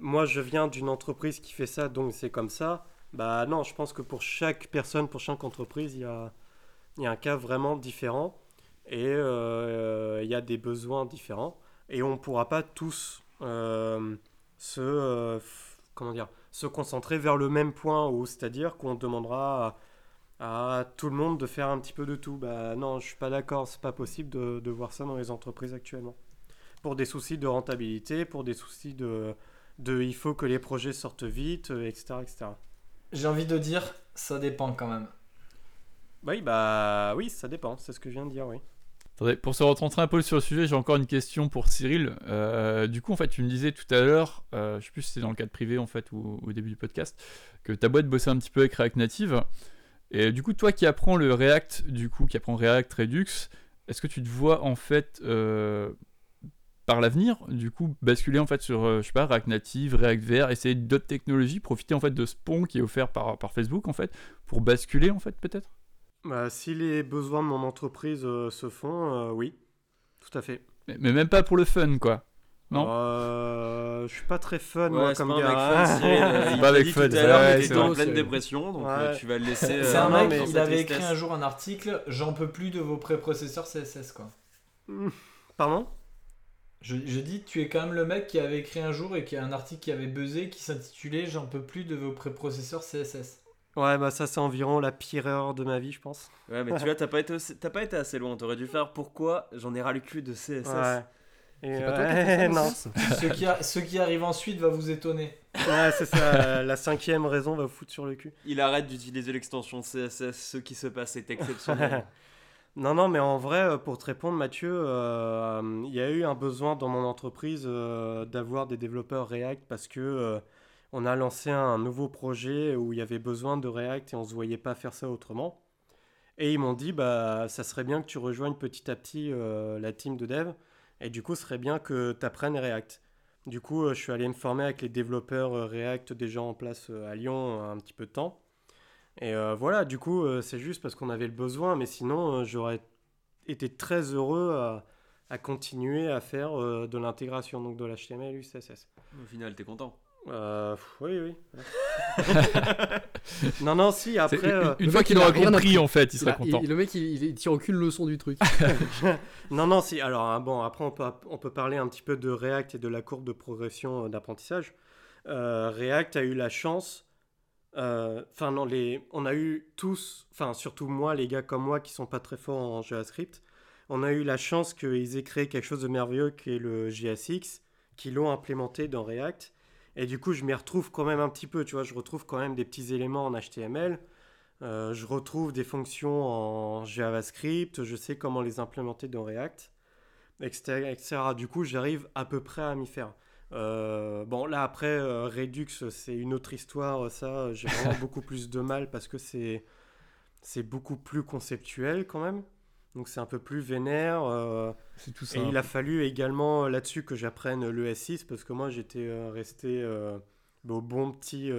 moi, je viens d'une entreprise qui fait ça, donc c'est comme ça. Bah non, je pense que pour chaque personne, pour chaque entreprise, il y a, il y a un cas vraiment différent et euh, il y a des besoins différents et on ne pourra pas tous euh, se, euh, comment dire, se concentrer vers le même point, ou c'est-à-dire qu'on demandera à, tout le monde de faire un petit peu de tout. Bah non, je suis pas d'accord, c'est pas possible de, de voir ça dans les entreprises actuellement. Pour des soucis de rentabilité, pour des soucis de, de il faut que les projets sortent vite, euh, etc., etc. J'ai envie de dire, ça dépend quand même. Oui, bah oui, ça dépend, c'est ce que je viens de dire, oui. Attendez, pour se recentrer un peu sur le sujet, j'ai encore une question pour Cyril. Euh, du coup, en fait, tu me disais tout à l'heure, euh, je sais plus si c'était dans le cadre privé en fait ou au début du podcast, que ta boîte bossait un petit peu avec React Native. Et du coup, toi qui apprends le React, du coup, qui apprends React Redux, est-ce que tu te vois en fait euh, par l'avenir, du coup, basculer en fait sur, euh, je sais pas, React Native, React VR, essayer d'autres technologies, profiter en fait de ce pont qui est offert par, par Facebook en fait, pour basculer en fait peut-être? Bah, si les besoins de mon entreprise euh, se font, oui, tout à fait. mais, mais même pas pour le fun quoi. Non Euh, je suis pas très fun, Ouais, moi, comme pas un gars. mec fun, Cyril. euh, *laughs* C'est Il pas avec fun, c'est était en pleine dépression, donc euh, tu vas le laisser. C'est un mec, il avait écrit un jour un article J'en peux plus de vos préprocesseurs CSS, quoi. Pardon? Je, je dis, tu es quand même le mec qui avait écrit un jour et qui a un article qui avait buzzé qui s'intitulait J'en peux plus de vos préprocesseurs CSS. Ouais, bah ça, c'est environ la pire erreur de ma vie, je pense. Ouais, mais tu vois, t'as pas, été pas été assez loin. T'aurais dû faire pourquoi j'en ai ras le cul de CSS. Ouais. Et C'est pas toi qui as fait ouais, ça, *laughs* non. Ce, qui a- ce qui arrive ensuite va vous étonner. Ouais, c'est ça. la cinquième raison va vous foutre sur le cul. Il arrête d'utiliser l'extension CSS. Ce qui se passe est exceptionnel. *laughs* Non, non, mais en vrai, euh, pour te répondre, Mathieu, euh, il y a eu un besoin dans mon entreprise euh, d'avoir des développeurs React parce que euh, on a lancé un nouveau projet où il y avait besoin de React et on se voyait pas faire ça autrement. Et ils m'ont dit, bah, ça serait bien que tu rejoignes petit à petit euh, la team de dev et du coup, ce serait bien que tu apprennes React. Du coup, euh, je suis allé me former avec les développeurs euh, React déjà en place euh, à Lyon un petit peu de temps. Et voilà, du coup, c'est juste parce qu'on avait le besoin, mais sinon, j'aurais été très heureux à, continuer à faire de l'intégration, donc de l'HTML et du CSS. Au final, t'es content. Euh, oui, oui. *laughs* non, non, si, après. une, euh, une fois qu'il aura compris, en fait, il Il sera a- content. il- le mec, il, il- tire aucune leçon du truc. *laughs* *laughs* Non, non, si. Alors, hein, bon, après, on peut, on peut parler un petit peu de React et de la courbe de progression euh, d'apprentissage. Euh, React a eu la chance. euh, Enfin, non, les, on a eu tous, enfin, surtout moi, les gars comme moi qui sont pas très forts en JavaScript, on a eu la chance qu'ils aient créé quelque chose de merveilleux qui est le JSX, qu'ils l'ont implémenté dans React. Et du coup, je m'y retrouve quand même un petit peu, tu vois, je retrouve quand même des petits éléments en HTML. Euh, je retrouve des fonctions en JavaScript, je sais comment les implémenter dans React, etc. etc. Du coup, j'arrive à peu près à m'y faire. Euh, bon, là, après, euh, Redux, c'est une autre histoire. Ça, j'ai vraiment *laughs* beaucoup plus de mal parce que c'est, c'est beaucoup plus conceptuel quand même. Donc, c'est un peu plus vénère. euh, C'est tout et ça. il a fallu également euh, là-dessus que j'apprenne le S6 parce que moi, j'étais euh, resté euh, au bon petit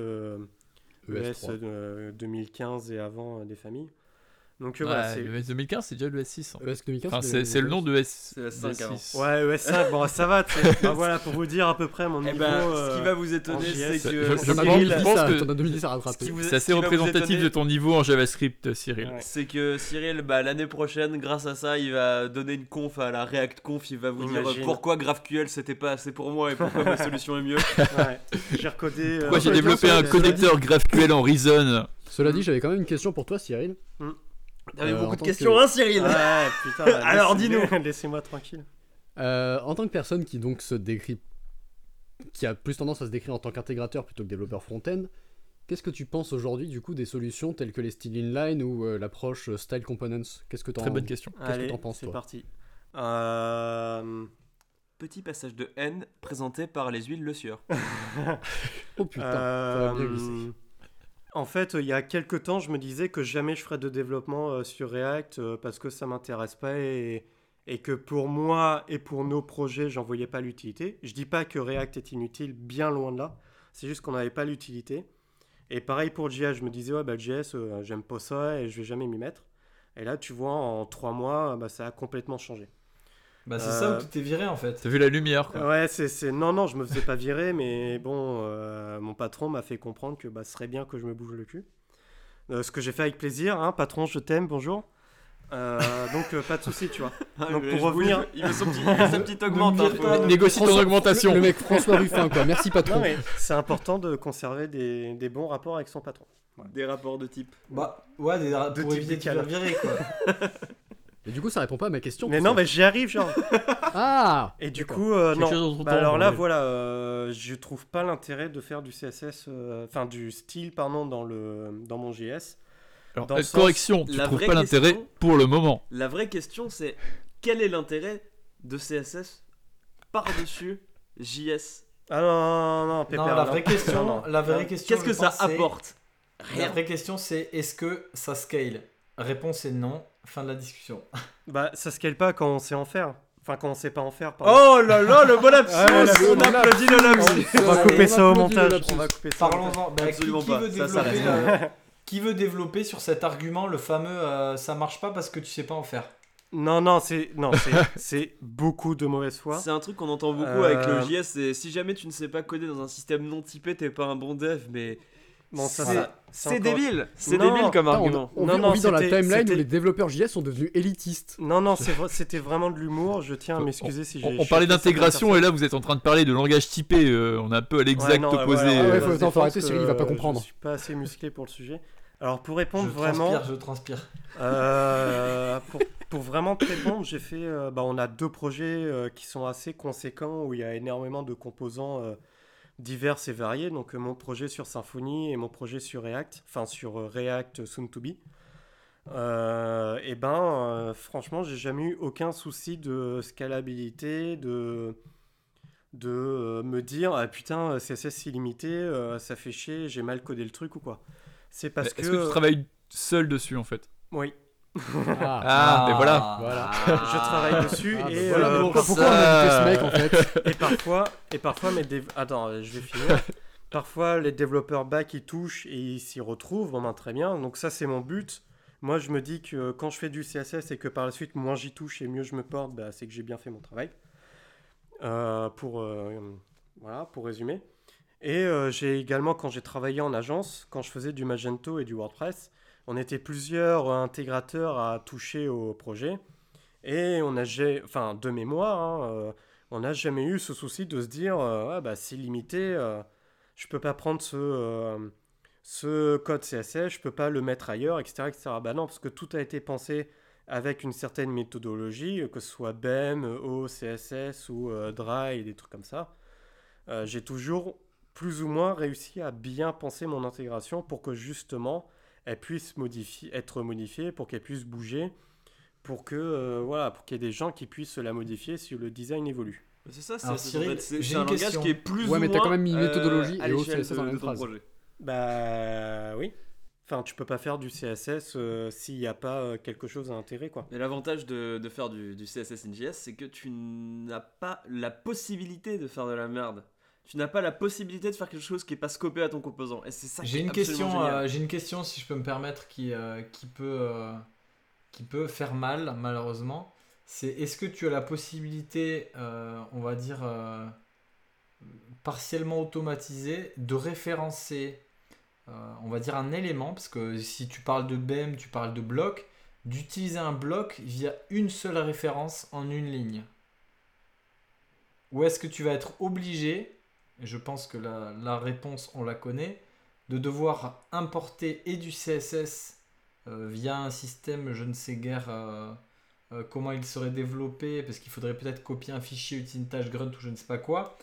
ES ES3. euh, 2015 et avant des familles. Donc euh, Ouais, voilà, c'est... le S 2015, c'est déjà le S6. hein. ES 2015 Enfin, c'est c'est le nom de S. C'est la 5 avant. S6. Ouais, ES5, bon, ça va. Bah, *laughs* voilà, pour vous dire à peu près mon Eh niveau. ben, ce euh, qui va vous étonner, c'est je- que je pense- deux je pense que- t'en as deux minutes à ce rattraper. C'est ce assez représentatif étonner, de ton niveau en JavaScript, Cyril. Ouais. C'est que Cyril, bah, l'année prochaine, grâce à ça, il va donner une conf à la React Conf. Il va vous dire Imagine. pourquoi GraphQL c'était pas assez pour moi et pourquoi ma *laughs* solution est mieux. ouais, j'ai recodé. euh, Pourquoi j'ai ouais, développé un connecteur GraphQL en Reason? Cela dit, j'avais quand même une question pour toi, Cyril. T'avais Euh, en beaucoup de tant questions, que- hein, Cyril Ouais, putain. *laughs* bah, Alors, dis-nous. *laughs* Laissez-moi tranquille. Euh, en tant que personne qui donc se décrit, qui a plus tendance à se décrire en tant qu'intégrateur plutôt que développeur front-end, qu'est-ce que tu penses aujourd'hui du coup des solutions telles que les style inline ou euh, l'approche euh, style components? Qu'est-ce que t'en Très bonne question. Qu'est-ce que Allez, t'en penses, c'est parti. Euh, Petit passage de haine présenté par les huiles Le Sieur. *laughs* Oh putain, ça va bien Euh, glisser. En fait, il y a quelques temps, je me disais que jamais je ferais de développement euh, sur React euh, parce que ça m'intéresse pas et, que pour moi et pour nos projets, j'en voyais pas l'utilité. Je dis pas que React est inutile, bien loin de là. C'est juste qu'on n'avait pas l'utilité. Et pareil pour JS, je me disais, ouais, bah, JS, euh, j'aime pas ça et je vais jamais m'y mettre. Et là, tu vois, en trois mois, bah, ça a complètement changé. Bah, c'est Euh, ça où tu t'es viré en fait. T'as vu la lumière, quoi. Ouais, c'est, c'est... Non, non, je me faisais pas virer, mais bon, euh, mon patron m'a fait comprendre que bah, ce serait bien que je me bouge le cul. Euh, ce que j'ai fait avec plaisir, hein, patron, je t'aime, bonjour. Euh, donc, euh, pas de souci, tu vois. *laughs* Donc, Mais pour revenir- bouge, Il veut son petit, sa petite *laughs* augmente. me hein, faut- me- Négocie ton François- augmentation. Le mec *laughs* François Ruffin, quoi. Merci patron. C'est important de conserver des, des bons rapports avec son patron. Des rapports de type. Bah, ouais, des- De pour type éviter de virer quoi. Et du coup, ça répond pas à ma question. Mais non, mais j'y arrive, genre. *laughs* Ah Et du coup, euh, non. Bah, temps, alors là, voilà, euh, je trouve pas l'intérêt de faire du CSS, euh, enfin du style, pardon, dans, le, dans mon JS. Alors, dans euh, sens- correction, tu la trouves pas l'intérêt question- pour le moment. La vraie question, c'est quel est l'intérêt de CSS par-dessus JS Ah non, non, non, Pépère, non, la non. vraie question, Non, non. la vraie question. Qu'est-ce que ça apporte? La vraie question c'est est-ce que ça scale? Réponse est non. Fin de la discussion. Bah, ça scale pas quand on sait en faire. Enfin, quand on sait pas en faire, pardon. Oh là là, le bon lapsus Ah, On applaudit le lapsus on va couper ça au montage. Parlons-en. Bah, qui, Absolument qui pas, veut ça, ça développer, reste. euh, *laughs* qui veut développer sur cet argument le fameux euh, ça marche pas parce que tu sais pas en faire? Non, non, c'est non, c'est- *laughs* c'est beaucoup de mauvaise foi. C'est un truc qu'on entend beaucoup Euh, avec le JS. c'est Si jamais tu ne sais pas coder dans un système non typé, t'es pas un bon dev. Mais Bon, ça, c'est- débile. C'est débile comme Putain, on, argument. on Non, vit, non, on vit dans la c'était- timeline où les développeurs JS sont devenus élitistes. Non, non, c'était vraiment de l'humour. Je tiens à m'excuser si j'ai. On, on parlait d'intégration et là vous êtes en train de parler de langage typé. euh, on est un peu à l'exact Ouais, non, ouais, opposé. ouais, ouais, euh, faut- je faut arrêter, Cyril, il va pas comprendre. Je suis pas assez musclé pour le sujet. Alors pour Je répondre vraiment, transpire, je transpire. euh, pour, pour vraiment te répondre, j'ai fait. euh, bah, on a deux projets euh, qui sont assez conséquents où il y a énormément de composants euh, divers et variés. Donc euh, mon projet sur Symfony et mon projet sur React, enfin sur euh, React Soon to Be. Euh, et ben, euh, franchement, j'ai jamais eu aucun souci de scalabilité, de de euh, me dire ah putain CSS illimité, ça fait chier, j'ai mal codé le truc ou quoi. C'est parce Est-ce que... tu travailles seul dessus en fait? Oui, Ah, Ah, mais voilà. Voilà. *laughs* je travaille dessus Ah, et, voilà, euh, pourquoi, ça- on a ce mec en fait *laughs* et parfois et parfois mes dév- attends je vais finir. *laughs* Parfois les développeurs back ils touchent et ils s'y retrouvent bon ben très bien. Donc ça c'est mon but. Moi je me dis que quand je fais du CSS et que par la suite moins j'y touche et mieux je me porte bah, c'est que j'ai bien fait mon travail. Euh, pour euh, voilà pour résumer. Et euh, j'ai également quand j'ai travaillé en agence quand je faisais du Magento et du WordPress on était plusieurs intégrateurs à toucher au projet et on a enfin de mémoire hein, euh, on n'a jamais eu ce souci de se dire Ah, bah, c'est limité, euh, je peux pas prendre ce, euh, ce code CSS, je peux pas le mettre ailleurs, etc., etc. Bah non, parce que tout a été pensé avec une certaine méthodologie, que ce soit BEM, O, CSS ou Dry, des trucs comme ça. J'ai toujours plus ou moins réussi à bien penser mon intégration pour que justement elle puisse modifier, être modifiée, pour qu'elle puisse bouger, pour que euh, voilà, pour qu'il y ait des gens qui puissent la modifier si le design évolue. C'est ça, c'est Alors, c'est- Cyril, en fait, c'est- j'ai c'est une un langage question. qui est plus Ouais, ou mais t'as moins, quand même mis une euh, méthodologie à et au l'échelle CSS de- dans la même phrase. projet. Bah oui. Enfin, tu peux pas faire du CSS euh, s'il n'y a pas euh, quelque chose à intégrer, quoi. Mais l'avantage de, de faire du, du CSS in JS, c'est que tu n'as pas la possibilité de faire de la merde. Tu n'as pas la possibilité de faire quelque chose qui est pas scopé à ton composant. Et c'est ça J'ai une question, euh, j'ai une question si je peux me permettre qui, euh, qui peut euh, qui peut faire mal malheureusement. C'est est-ce que tu as la possibilité, on va dire partiellement automatisée, de référencer, on va dire un élément? Parce que si tu parles de BEM, tu parles de bloc, d'utiliser un bloc via une seule référence en une ligne. Ou est-ce que tu vas être obligé, je pense que la, réponse on la connaît, de devoir importer et du CSS euh, via un système, je ne sais guère euh, euh, comment il serait développé, parce qu'il faudrait peut-être copier un fichier utiliser une tâche grunt ou je ne sais pas quoi.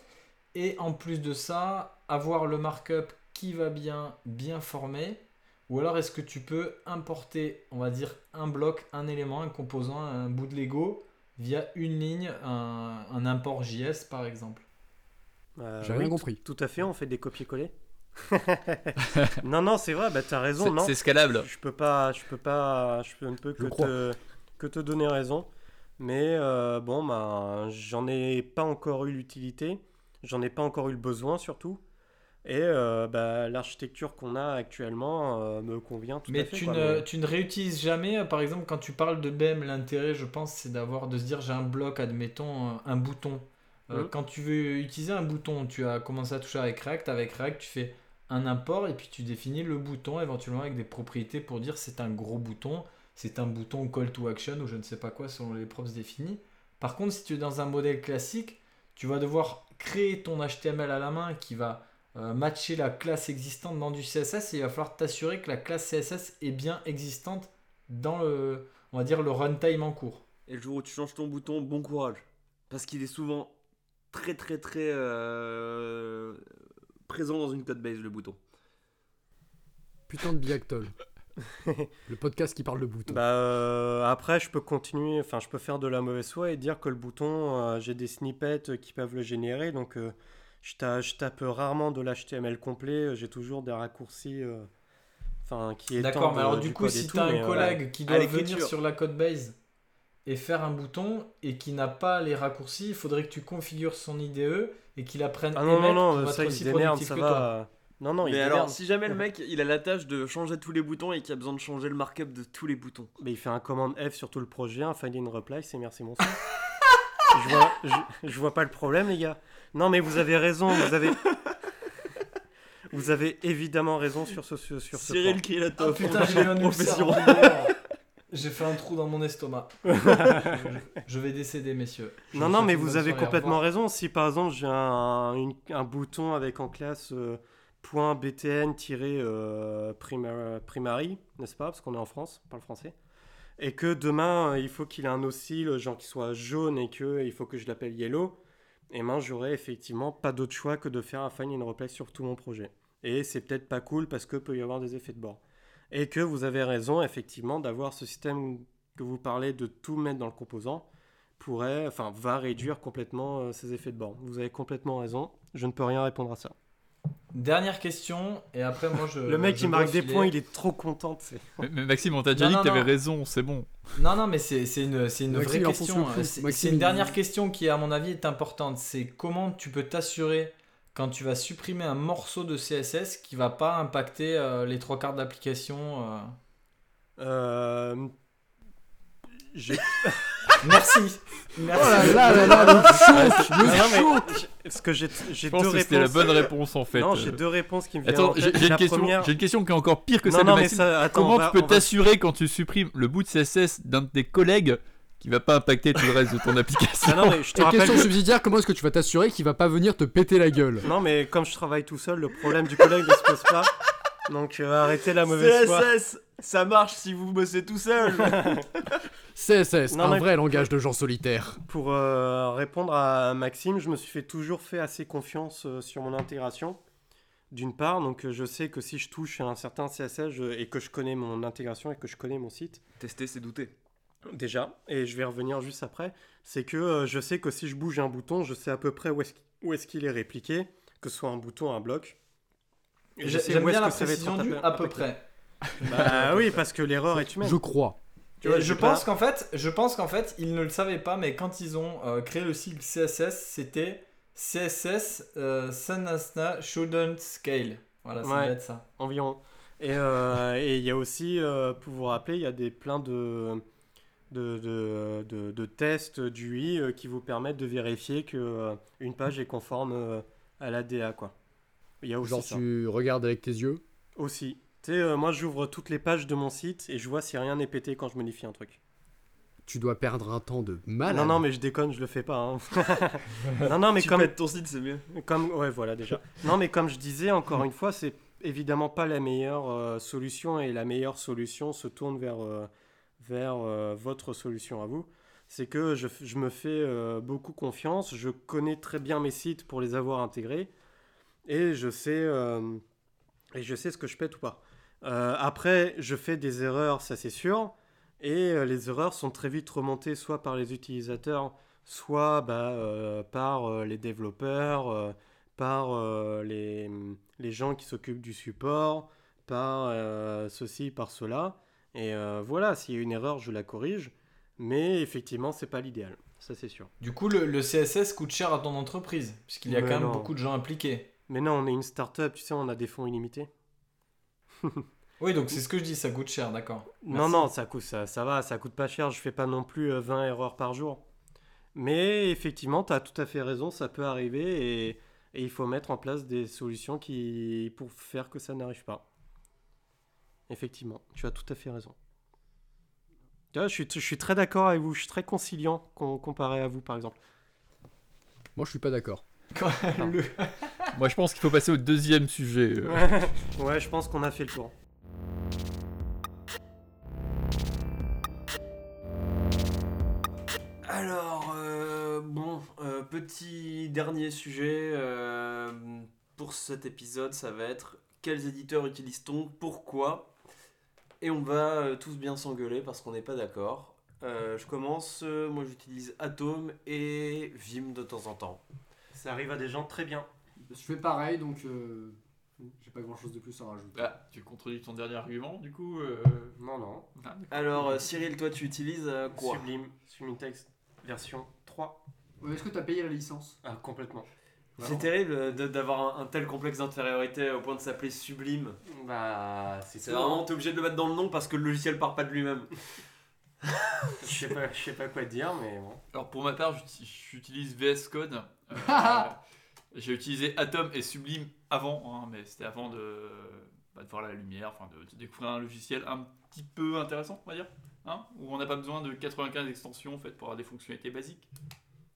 Et en plus de ça, avoir le markup qui va bien, bien formé. Ou alors est-ce que tu peux importer, on va dire, un bloc, un élément, un composant, un bout de Lego via une ligne, un import JS par exemple? Euh, J'ai rien oui, compris. Tout à fait, on fait des copier-coller. *laughs* non, non, c'est vrai, bah t'as raison, C'est- non. C'est scalable. Je peux pas, je peux pas, je peux, ne peux que te, que te donner raison. Mais euh, bon, bah, j'en ai pas encore eu l'utilité, j'en ai pas encore eu le besoin surtout. Et euh, bah, l'architecture qu'on a actuellement euh, me convient tout Mais à fait. tu quoi, ne, mais- tu ne réutilises jamais, par exemple, quand tu parles de BEM, l'intérêt, je pense, c'est d'avoir, de se dire, j'ai un bloc, admettons, un bouton. Euh, Mhm. Quand tu veux utiliser un bouton, tu as commencé à toucher avec React. Avec React, tu fais un import et puis tu définis le bouton éventuellement avec des propriétés pour dire c'est un gros bouton, c'est un bouton call to action ou je ne sais pas quoi selon les props définis. Par contre, si tu es dans un modèle classique, tu vas devoir créer ton HTML à la main qui va euh, matcher la classe existante dans du CSS et il va falloir t'assurer que la classe CSS est bien existante dans le, on va dire, le runtime en cours. Et le jour où tu changes ton bouton, bon courage. Parce qu'il est souvent très très très euh, présent dans une code base, le bouton. Putain de Biactol. *laughs* le podcast qui parle de boutons. Bah, euh, après, je peux continuer, enfin, je peux faire de la mauvaise foi et dire que le bouton, euh, j'ai des snippets qui peuvent le générer, donc euh, je, ta- je tape rarement de l'HTML complet, j'ai toujours des raccourcis, euh, enfin, qui étendent D'accord, mais alors du, coup, si tout, tu as mais, un euh, collègue qui doit venir sur la code base et faire un bouton et qui n'a pas les raccourcis, il faudrait que tu configures son IDE et qu'il apprenne Ah non, non, non, ça, il démerde, productif ça va. Non, non, il Mais se alors, démerde. si jamais le *laughs* mec il a la tâche de changer tous les boutons et qu'il a besoin de changer le markup de tous les boutons. Mais il fait un commande F sur tout le projet, un find and reply, c'est merci bonsoir. *laughs* je, vois, je, je vois pas le problème, les gars. Non, mais vous avez raison, vous avez. Vous avez évidemment raison sur ce, sur, ce Cyril point. qui est la Ah top. putain, j'ai un profession. J'ai fait un trou dans mon estomac. *laughs* je, vais décéder, messieurs. Je Non, non, mais vous avez complètement raison. Si par exemple j'ai un, une- un bouton avec en classe euh, point .btn-primary, n'est-ce pas? Parce qu'on est en France, on parle français. Et que demain, euh, il faut qu'il ait un oscille, genre qui soit jaune et que il faut que je l'appelle yellow, et ben j'aurais effectivement pas d'autre choix que de faire un find and replace sur tout mon projet. Et c'est peut-être pas cool parce que peut y avoir des effets de bord. Et que vous avez raison effectivement d'avoir ce système que vous parlez de tout mettre dans le composant pourrait, enfin, va réduire complètement euh, ces effets de bord. Vous avez complètement raison. Je ne peux rien répondre à ça. Dernière question, et après, moi, je. *laughs* le mec qui marque des filer. points, il est trop content. tu sais. Mais, mais Maxime, on t'a déjà dit que t'avais raison, c'est bon. Non, non, mais c'est c'est une, c'est une vraie question. C'est une dernière question qui, à mon avis, est importante. C'est comment tu peux t'assurer quand tu vas supprimer un morceau de CSS qui va pas impacter euh, les trois quarts d'application. euh. Euh, j'ai- *laughs* Merci. Oh Merci. là là là là, j'ai- *laughs* Parce que j'ai Je deux que c'était la réponses. bonne réponse en fait. Non, j'ai deux réponses qui me viennent Attends, en j'ai une, question- première- j'ai une question qui est encore pire que Non, celle non, de mais Maxime. ça, attends, Comment va- tu peux va- t'assurer quand tu supprimes le bout de CSS d'un de tes collègues qui va pas impacter tout le reste de ton *laughs* application Ah non, mais je te Et rappelle question que- subsidiaire, comment est-ce que tu vas t'assurer qu'il va pas venir te péter la gueule? Non, mais comme je travaille tout seul, le problème du collègue ne se pose pas. Donc euh, arrêtez la mauvaise foi. CSS, ça marche si vous bossez tout seul. *laughs* CSS, Non, un mais- vrai langage de gens solitaires. Pour euh, répondre à Maxime, je me suis fait toujours fait assez confiance euh, sur mon intégration. D'une part, donc euh, je sais que si je touche à un certain CSS je- et que je connais mon intégration et que je connais mon site, Tester, c'est douter. Déjà, et je vais revenir juste après, c'est que euh, je sais que si je bouge un bouton, je sais à peu près où est-ce qu'il est répliqué, que ce soit un bouton, un bloc. Et je sais J'aime où est-ce bien la que précision du à peu près. *laughs* Bah oui, parce que l'erreur est humaine. Je crois. Tu vois, je pas- pense qu'en fait, je pense qu'en fait, ils ne le savaient pas, mais quand ils ont euh, créé le cycle CSS, c'était CSS euh, Sanasna Shouldn't Scale. Voilà, ça Ouais. être ça. environ. Et euh, et il y a aussi, euh, pour vous rappeler, il y a des plein de, de, de, de- de tests d'UI euh, qui vous permettent de vérifier que euh, une page est conforme euh, à l'ADA. Quoi. Il y a aussi Genre, ça. tu regardes avec tes yeux? Aussi. Tu sais, euh, moi j'ouvre toutes les pages de mon site et je vois si rien n'est pété quand je modifie un truc. Tu dois perdre un temps de malade. non, non, mais je déconne, je le fais pas. hein. *laughs* non, non, mais tu comme, ton site, c'est mieux. Comme, ouais, voilà déjà. Non, mais comme je disais, encore une fois, c'est évidemment pas la meilleure euh, solution et la meilleure solution se tourne vers, euh, vers euh, votre solution à vous. C'est que je, me fais euh, beaucoup confiance, je connais très bien mes sites pour les avoir intégrés et je sais, euh, et je sais ce que je pète ou pas. Après, je fais des erreurs, ça c'est sûr, et les erreurs sont très vite remontées soit par les utilisateurs, soit bah, par les développeurs, par les, les gens qui s'occupent du support, par ceci, par cela. Et euh, voilà, s'il y a une erreur, je la corrige. Mais effectivement, c'est pas l'idéal. Ça, c'est sûr. Du coup, le, le CSS coûte cher à ton entreprise, puisqu'il y a Mais quand même beaucoup de gens impliqués. Mais non, on est une start-up, tu sais, on a des fonds illimités. *laughs* Oui, donc c'est ce que je dis, ça coûte cher, d'accord. Non, non, ça, coûte, ça, ça va, ça coûte pas cher. Je fais pas non plus euh, 20 erreurs par jour. Mais effectivement, tu as tout à fait raison, ça peut arriver et, et il faut mettre en place des solutions qui, pour faire que ça n'arrive pas. Effectivement, tu as tout à fait raison. Tu vois, je, suis, je suis très d'accord avec vous, je suis très conciliant com- comparé à vous par exemple. Moi, je suis pas d'accord. Le- *laughs* Moi, je pense qu'il faut passer au deuxième sujet. euh. ouais, je pense qu'on a fait le tour. Alors, euh, bon, euh, petit dernier sujet euh, pour cet épisode, ça va être quels éditeurs utilise-t-on, pourquoi? Et on va euh, tous bien s'engueuler parce qu'on n'est pas d'accord. Euh, je commence, euh, moi j'utilise Atom et Vim de temps en temps. Ça arrive à des gens très bien. Je fais pareil, donc j'ai pas grand chose de plus à rajouter. Ah, tu contredis ton dernier argument, du coup euh, Non, non. Alors, euh, Cyril, toi tu utilises euh, quoi? Sublime, Sublime Text, version 3. Est-ce que t'as payé la licence? Ah, complètement. C'est terrible de- d'avoir un, un tel complexe d'infériorité au point de s'appeler Sublime. Bah, c'est vraiment, t'es obligé de le mettre dans le nom parce que le logiciel part pas de lui-même. *laughs* *laughs* Je sais pas, je sais pas quoi dire, mais bon. Alors pour ma part, j'uti- j'utilise VS Code. Euh, *laughs* J'ai utilisé Atom et Sublime avant, hein, mais c'était avant de, bah, de voir la lumière, enfin de, de découvrir un logiciel un petit peu intéressant, on va dire, hein, où on n'a pas besoin de 95 extensions en fait pour avoir des fonctionnalités basiques.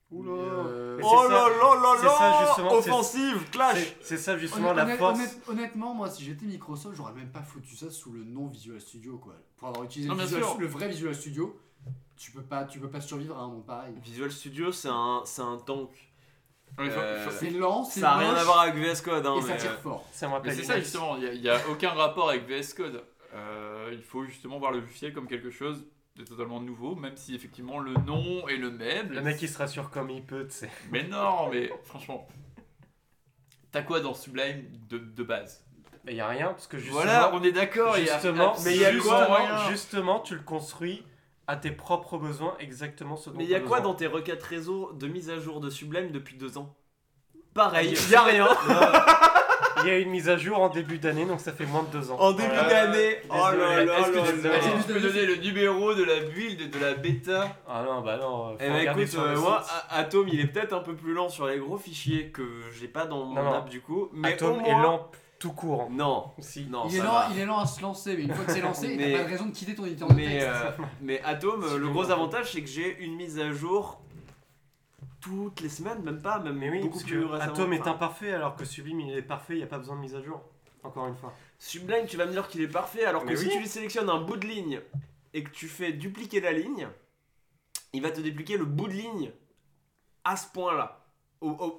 Oula. Euh, Mais Oh c'est là ça- là là là Offensive, clash c'est- ça justement la force. honnêt- honnêtement, moi, si j'étais Microsoft, j'aurais même pas foutu ça sous le nom Visual Studio, quoi. Pour avoir utilisé Non, le, Visual- le vrai Visual Studio, tu peux pas, tu peux pas survivre à un nom pareil. Visual Studio, c'est un, c'est un tank. Mais Euh, C'est lent, c'est Ça a rien à voir avec VS Code. Hein, et ça mais, tire euh, fort. Ça me Mais c'est ça justement, il n'y a, aucun rapport avec VS Code. Euh, il faut justement voir le logiciel comme quelque chose de totalement nouveau, même si effectivement le nom est le même. Le mec il se rassure comme il peut, tu sais. Mais non, mais franchement. T'as quoi dans Sublime de, de base? Mais y a rien parce que justement. Voilà, on est d'accord. il y a justement, mais il y a quoi rien. Justement, tu le construis à tes propres besoins, exactement ce dont Mais il y a quoi besoin. dans tes requêtes réseau de mise à jour de Sublime depuis deux ans? Pareil, y a rien. *laughs* Il y a une mise à jour en début d'année, donc ça fait moins de deux ans. En début d'année. Oh là là Est-ce que, là tu, là. est-ce que tu peux donner le numéro de la build et de la bêta Ah non, bah non. faut Eh regarder écoute, sur le euh, site. moi, A- Atom, il est peut-être un peu plus lent sur les gros fichiers que j'ai pas dans mon Non, non. app du coup. Mais Atom au est lent tout court. Non, Si. non, il, est ça lent, va. il est lent à se lancer, mais une fois que c'est lancé, Mais- t'as pas de raison de quitter ton éditeur de Mais, texte. euh, mais Atom, *laughs* euh, le gros avantage, c'est que j'ai une mise à jour toutes les semaines, même pas, même Mais oui, beaucoup plus que récemment. Atom est Enfin, imparfait alors que Sublime il est parfait, il n'y a pas besoin de mise à jour. Encore une fois. Sublime, tu vas me dire qu'il est parfait, alors que Mais si oui. tu lui sélectionnes un bout de ligne et que tu fais dupliquer la ligne, il va te dupliquer le bout de ligne à ce point-là,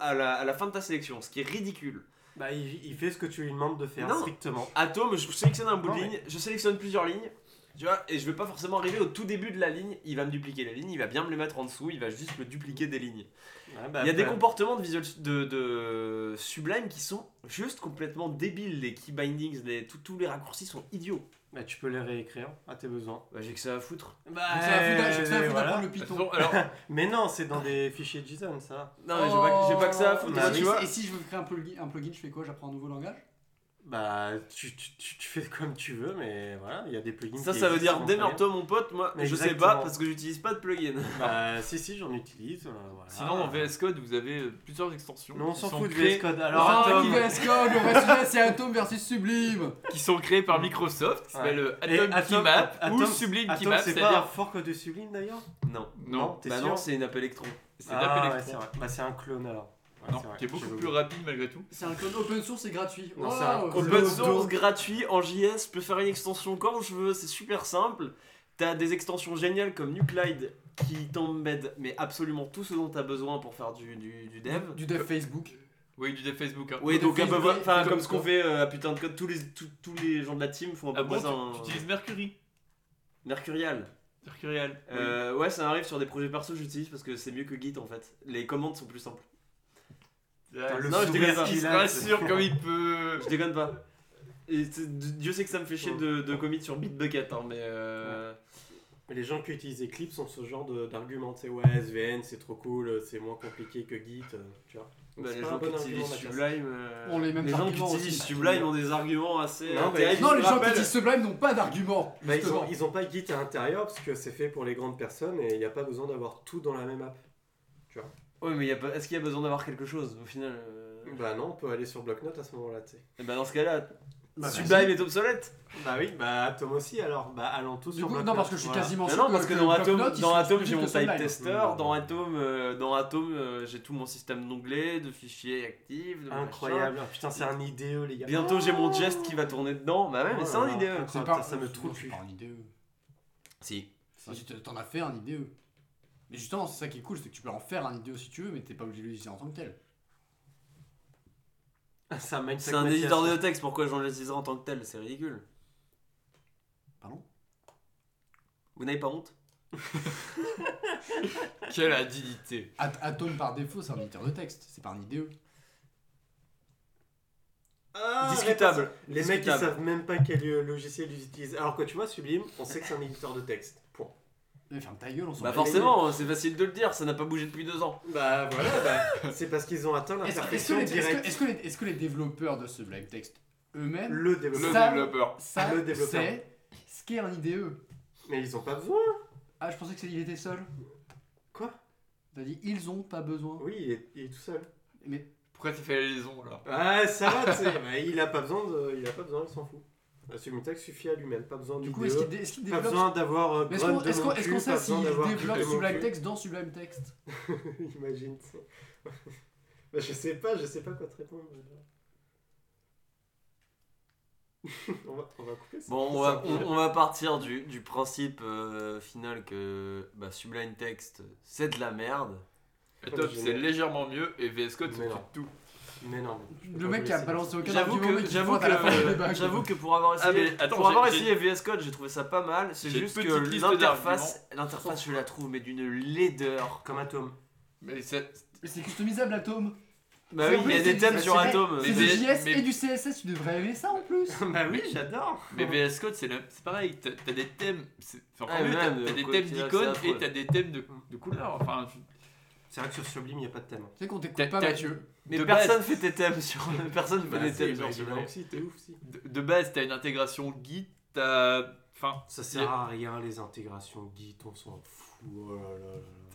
à, la, à la fin de ta sélection, ce qui est ridicule. Bah, il, il fait ce que tu lui demandes de faire, Non. strictement. Atom, je sélectionne un bout Non, de mais- ligne, je sélectionne plusieurs lignes, tu vois, et je vais pas forcément arriver au tout début de la ligne, il va me dupliquer la ligne, il va bien me les mettre en dessous, il va juste me dupliquer des lignes. Bah, Il y a des comportements de, visual, de, de Sublime qui sont juste complètement débiles, les key bindings, les, tous- tous les raccourcis sont idiots. Bah, tu peux les réécrire à tes besoins. Bah, j'ai que ça à foutre. Bah, Donc ça va foutre- j'ai que ça à foutre voilà. le Python. alors, *laughs* Mais non, c'est dans des fichiers JSON, ça. Non, mais j'ai pas, que ça à foutre, Bah, moi, et, tu si- vois. et si je veux créer un plugin, un plugin, je fais quoi? J'apprends un nouveau langage? Bah, tu, tu, tu, fais comme tu veux, mais voilà, il y a des plugins. Ça, qui ça veut dire démerde-toi, mon pote. Moi, Mais je sais pas parce que j'utilise pas de plugin. Bah, *laughs* si, si, j'en utilise. euh, voilà. sinon dans VS Code, vous avez euh, plusieurs extensions Non, on qui, s'en sont fout de créées, VS Code. Alors, Ah, Atom. qui VS Code, le vrai sujet c'est Atom versus Sublime qui sont créées par Microsoft, qui Ouais. s'appelle euh, Et Atom, Atom- Keymap ou Atom- Sublime Atom, Keymap, c'est pas un c'est-à-dire fork de Sublime d'ailleurs? Non. non, Bah non, c'est une app Electron. c'est une Ah, app ouais. Bah, c'est un clone alors. Non, qui est beaucoup plus rapide malgré tout. C'est un code open source et gratuit. Non, c'est un Wow, code Open source gratuit en JS, je peux faire une extension quand je veux, c'est super simple. T'as des extensions géniales comme Nuclide qui t'embêtent mais absolument tout ce dont t'as besoin pour faire du, du, du dev. Du dev Facebook. Oui, du dev Facebook. hein. Oui, donc peu Facebook, enfin comme comme ce qu'on fait euh, à putain de code, tous les, tous, tous les gens de la team font Ah peu bon, hein. tu, tu utilises Mercury Mercurial. Mercurial. Euh, ouais, ça arrive sur des projets perso, j'utilise parce que c'est mieux que Git en fait. Les commandes sont plus simples. Le non, je déconne pas. Il se rassure comme il peut. Je déconne pas. Et c'est- Dieu sait que ça me fait chier de, de commit sur Bitbucket, hein, mais euh, Mais les gens qui utilisent Eclipse ont ce genre de- d'argument. Tu sais, ouais, SVN c'est trop cool, c'est moins compliqué que Git, euh, tu vois. Bah, c'est les gens un qui utilisent. Sublime. euh, On les mêmes les gens qui utilisent. Sublime ont des arguments assez. Non, mais-. Non, les gens qui utilisent Sublime n'ont pas d'argument. Bah, ils, justement. ont, ils ont pas Git à l'intérieur parce que c'est fait pour les grandes personnes et il n'y a pas besoin d'avoir tout dans la même app. Ouais, mais y a pas- est-ce qu'il y a besoin d'avoir quelque chose au final euh, Bah non, on peut aller sur Blocknote à ce moment-là, tu sais. Et bah dans ce cas-là, Bah, Sublime est obsolète. Bah oui, bah Atom aussi alors. Bah allons tous Du sur coup, Blocknote. non, parce que je suis voilà. quasiment sûr non, parce que dans Blocknote, Atom, ils dans Atom j'ai mon type tester, Mmh. dans Atom, euh, dans Atom euh, j'ai tout mon système d'onglets, de fichiers actifs, de. Incroyable. Ah, putain, c'est un IDE, les gars. Bientôt j'ai mon gest qui va tourner dedans. Bah ouais, mais Oh c'est un. IDE. C'est Ah, pas, ça me trouve c'est pas un IDE. Si. T'en as fait un IDE. Mais justement, c'est ça qui est cool, c'est que tu peux en faire un IDE si tu veux, mais t'es pas obligé de l'utiliser en tant que tel. *laughs* C'est un mindset C'est un Mathias. éditeur de texte, pourquoi j'en l'utiliserai en tant que tel? C'est ridicule. Pardon? Vous n'avez pas honte? *laughs* Quelle indignité. At- Atom par défaut, c'est un éditeur de texte, c'est pas un IDE. Discutable. Les mecs ils Discutable. savent même pas quel euh, logiciel ils utilisent. Alors que tu vois, Sublime, on sait que c'est un éditeur de texte. Mais ferme ta gueule, on s'en Bah bat forcément, c'est facile de le dire, ça n'a pas bougé depuis deux ans. Bah voilà, bah, c'est parce qu'ils ont atteint. Est-ce la est-ce que, les- est-ce que- directe. est-ce que les, est-ce que les développeurs de ce Sublime Text eux-mêmes Le Le développeur. Ça- développeur. savent Le développeur. c'est ce qu'est un IDE Mais ils ont pas besoin. Ah, je pensais que c'est- il était seul. Quoi? T'as dit ils ont pas besoin. Oui, il est, il est tout seul. Mais Pourquoi tu fais la liaison alors? Ah, ça va, tu sais. bah, il a pas besoin, de, il a pas besoin, il s'en fout. La Submitex suffit à lui-même, pas besoin du du coup, est-ce qu'il dé- est-ce qu'il Pas développe besoin d'avoir euh, Mais Est-ce Grunt qu'on de est-ce qu'on- non est-ce plus, qu'on sait pas besoin s'il d'avoir développe de Sublime. Text dans Sublime Text *laughs* Imagine ça. *laughs* bah, je sais pas, je sais pas quoi te répondre. *laughs* on, va, on va couper ça. Bon, on va, on, on va partir du, du principe euh, final que bah, Sublime Text, c'est de la merde. Et top, c'est légèrement mieux et VS Code, Mais non. tout. Mais non. mais Le mec qui a balancé aucun J'avoue que, j'avoue que, j'avoue que pour avoir Ah, essayé, mais attends, pour j'ai- avoir essayé VS Code, j'ai trouvé ça pas mal. C'est juste que l'interface, l'interface, je la trouve mais d'une laideur. Comme Atom. Mais c'est. Mais c'est customisable Atom. Bah C'est oui, il y a des thèmes sur Atom. C'est Mais- du JS mais- et du CSS, tu devrais aimer ça en plus. *laughs* bah oui, j'adore. Mais VS Code, c'est le- c'est pareil, t'as t'as des thèmes, Ah, t'as des thèmes d'icônes et t'as des thèmes de, de couleurs. Enfin, C'est vrai que sur Sublime, il n'y a pas de thème. Tu sais qu'on t'écoute pas, Mathieu. Mais de personne fait tes thèmes sur. *laughs* *laughs* Personne fait Bah, des si, thèmes sur Sublime. de, de base, t'as une intégration Git, t'as. Enfin, Ça sert à rien, les intégrations Git, on s'en fout. Oh là là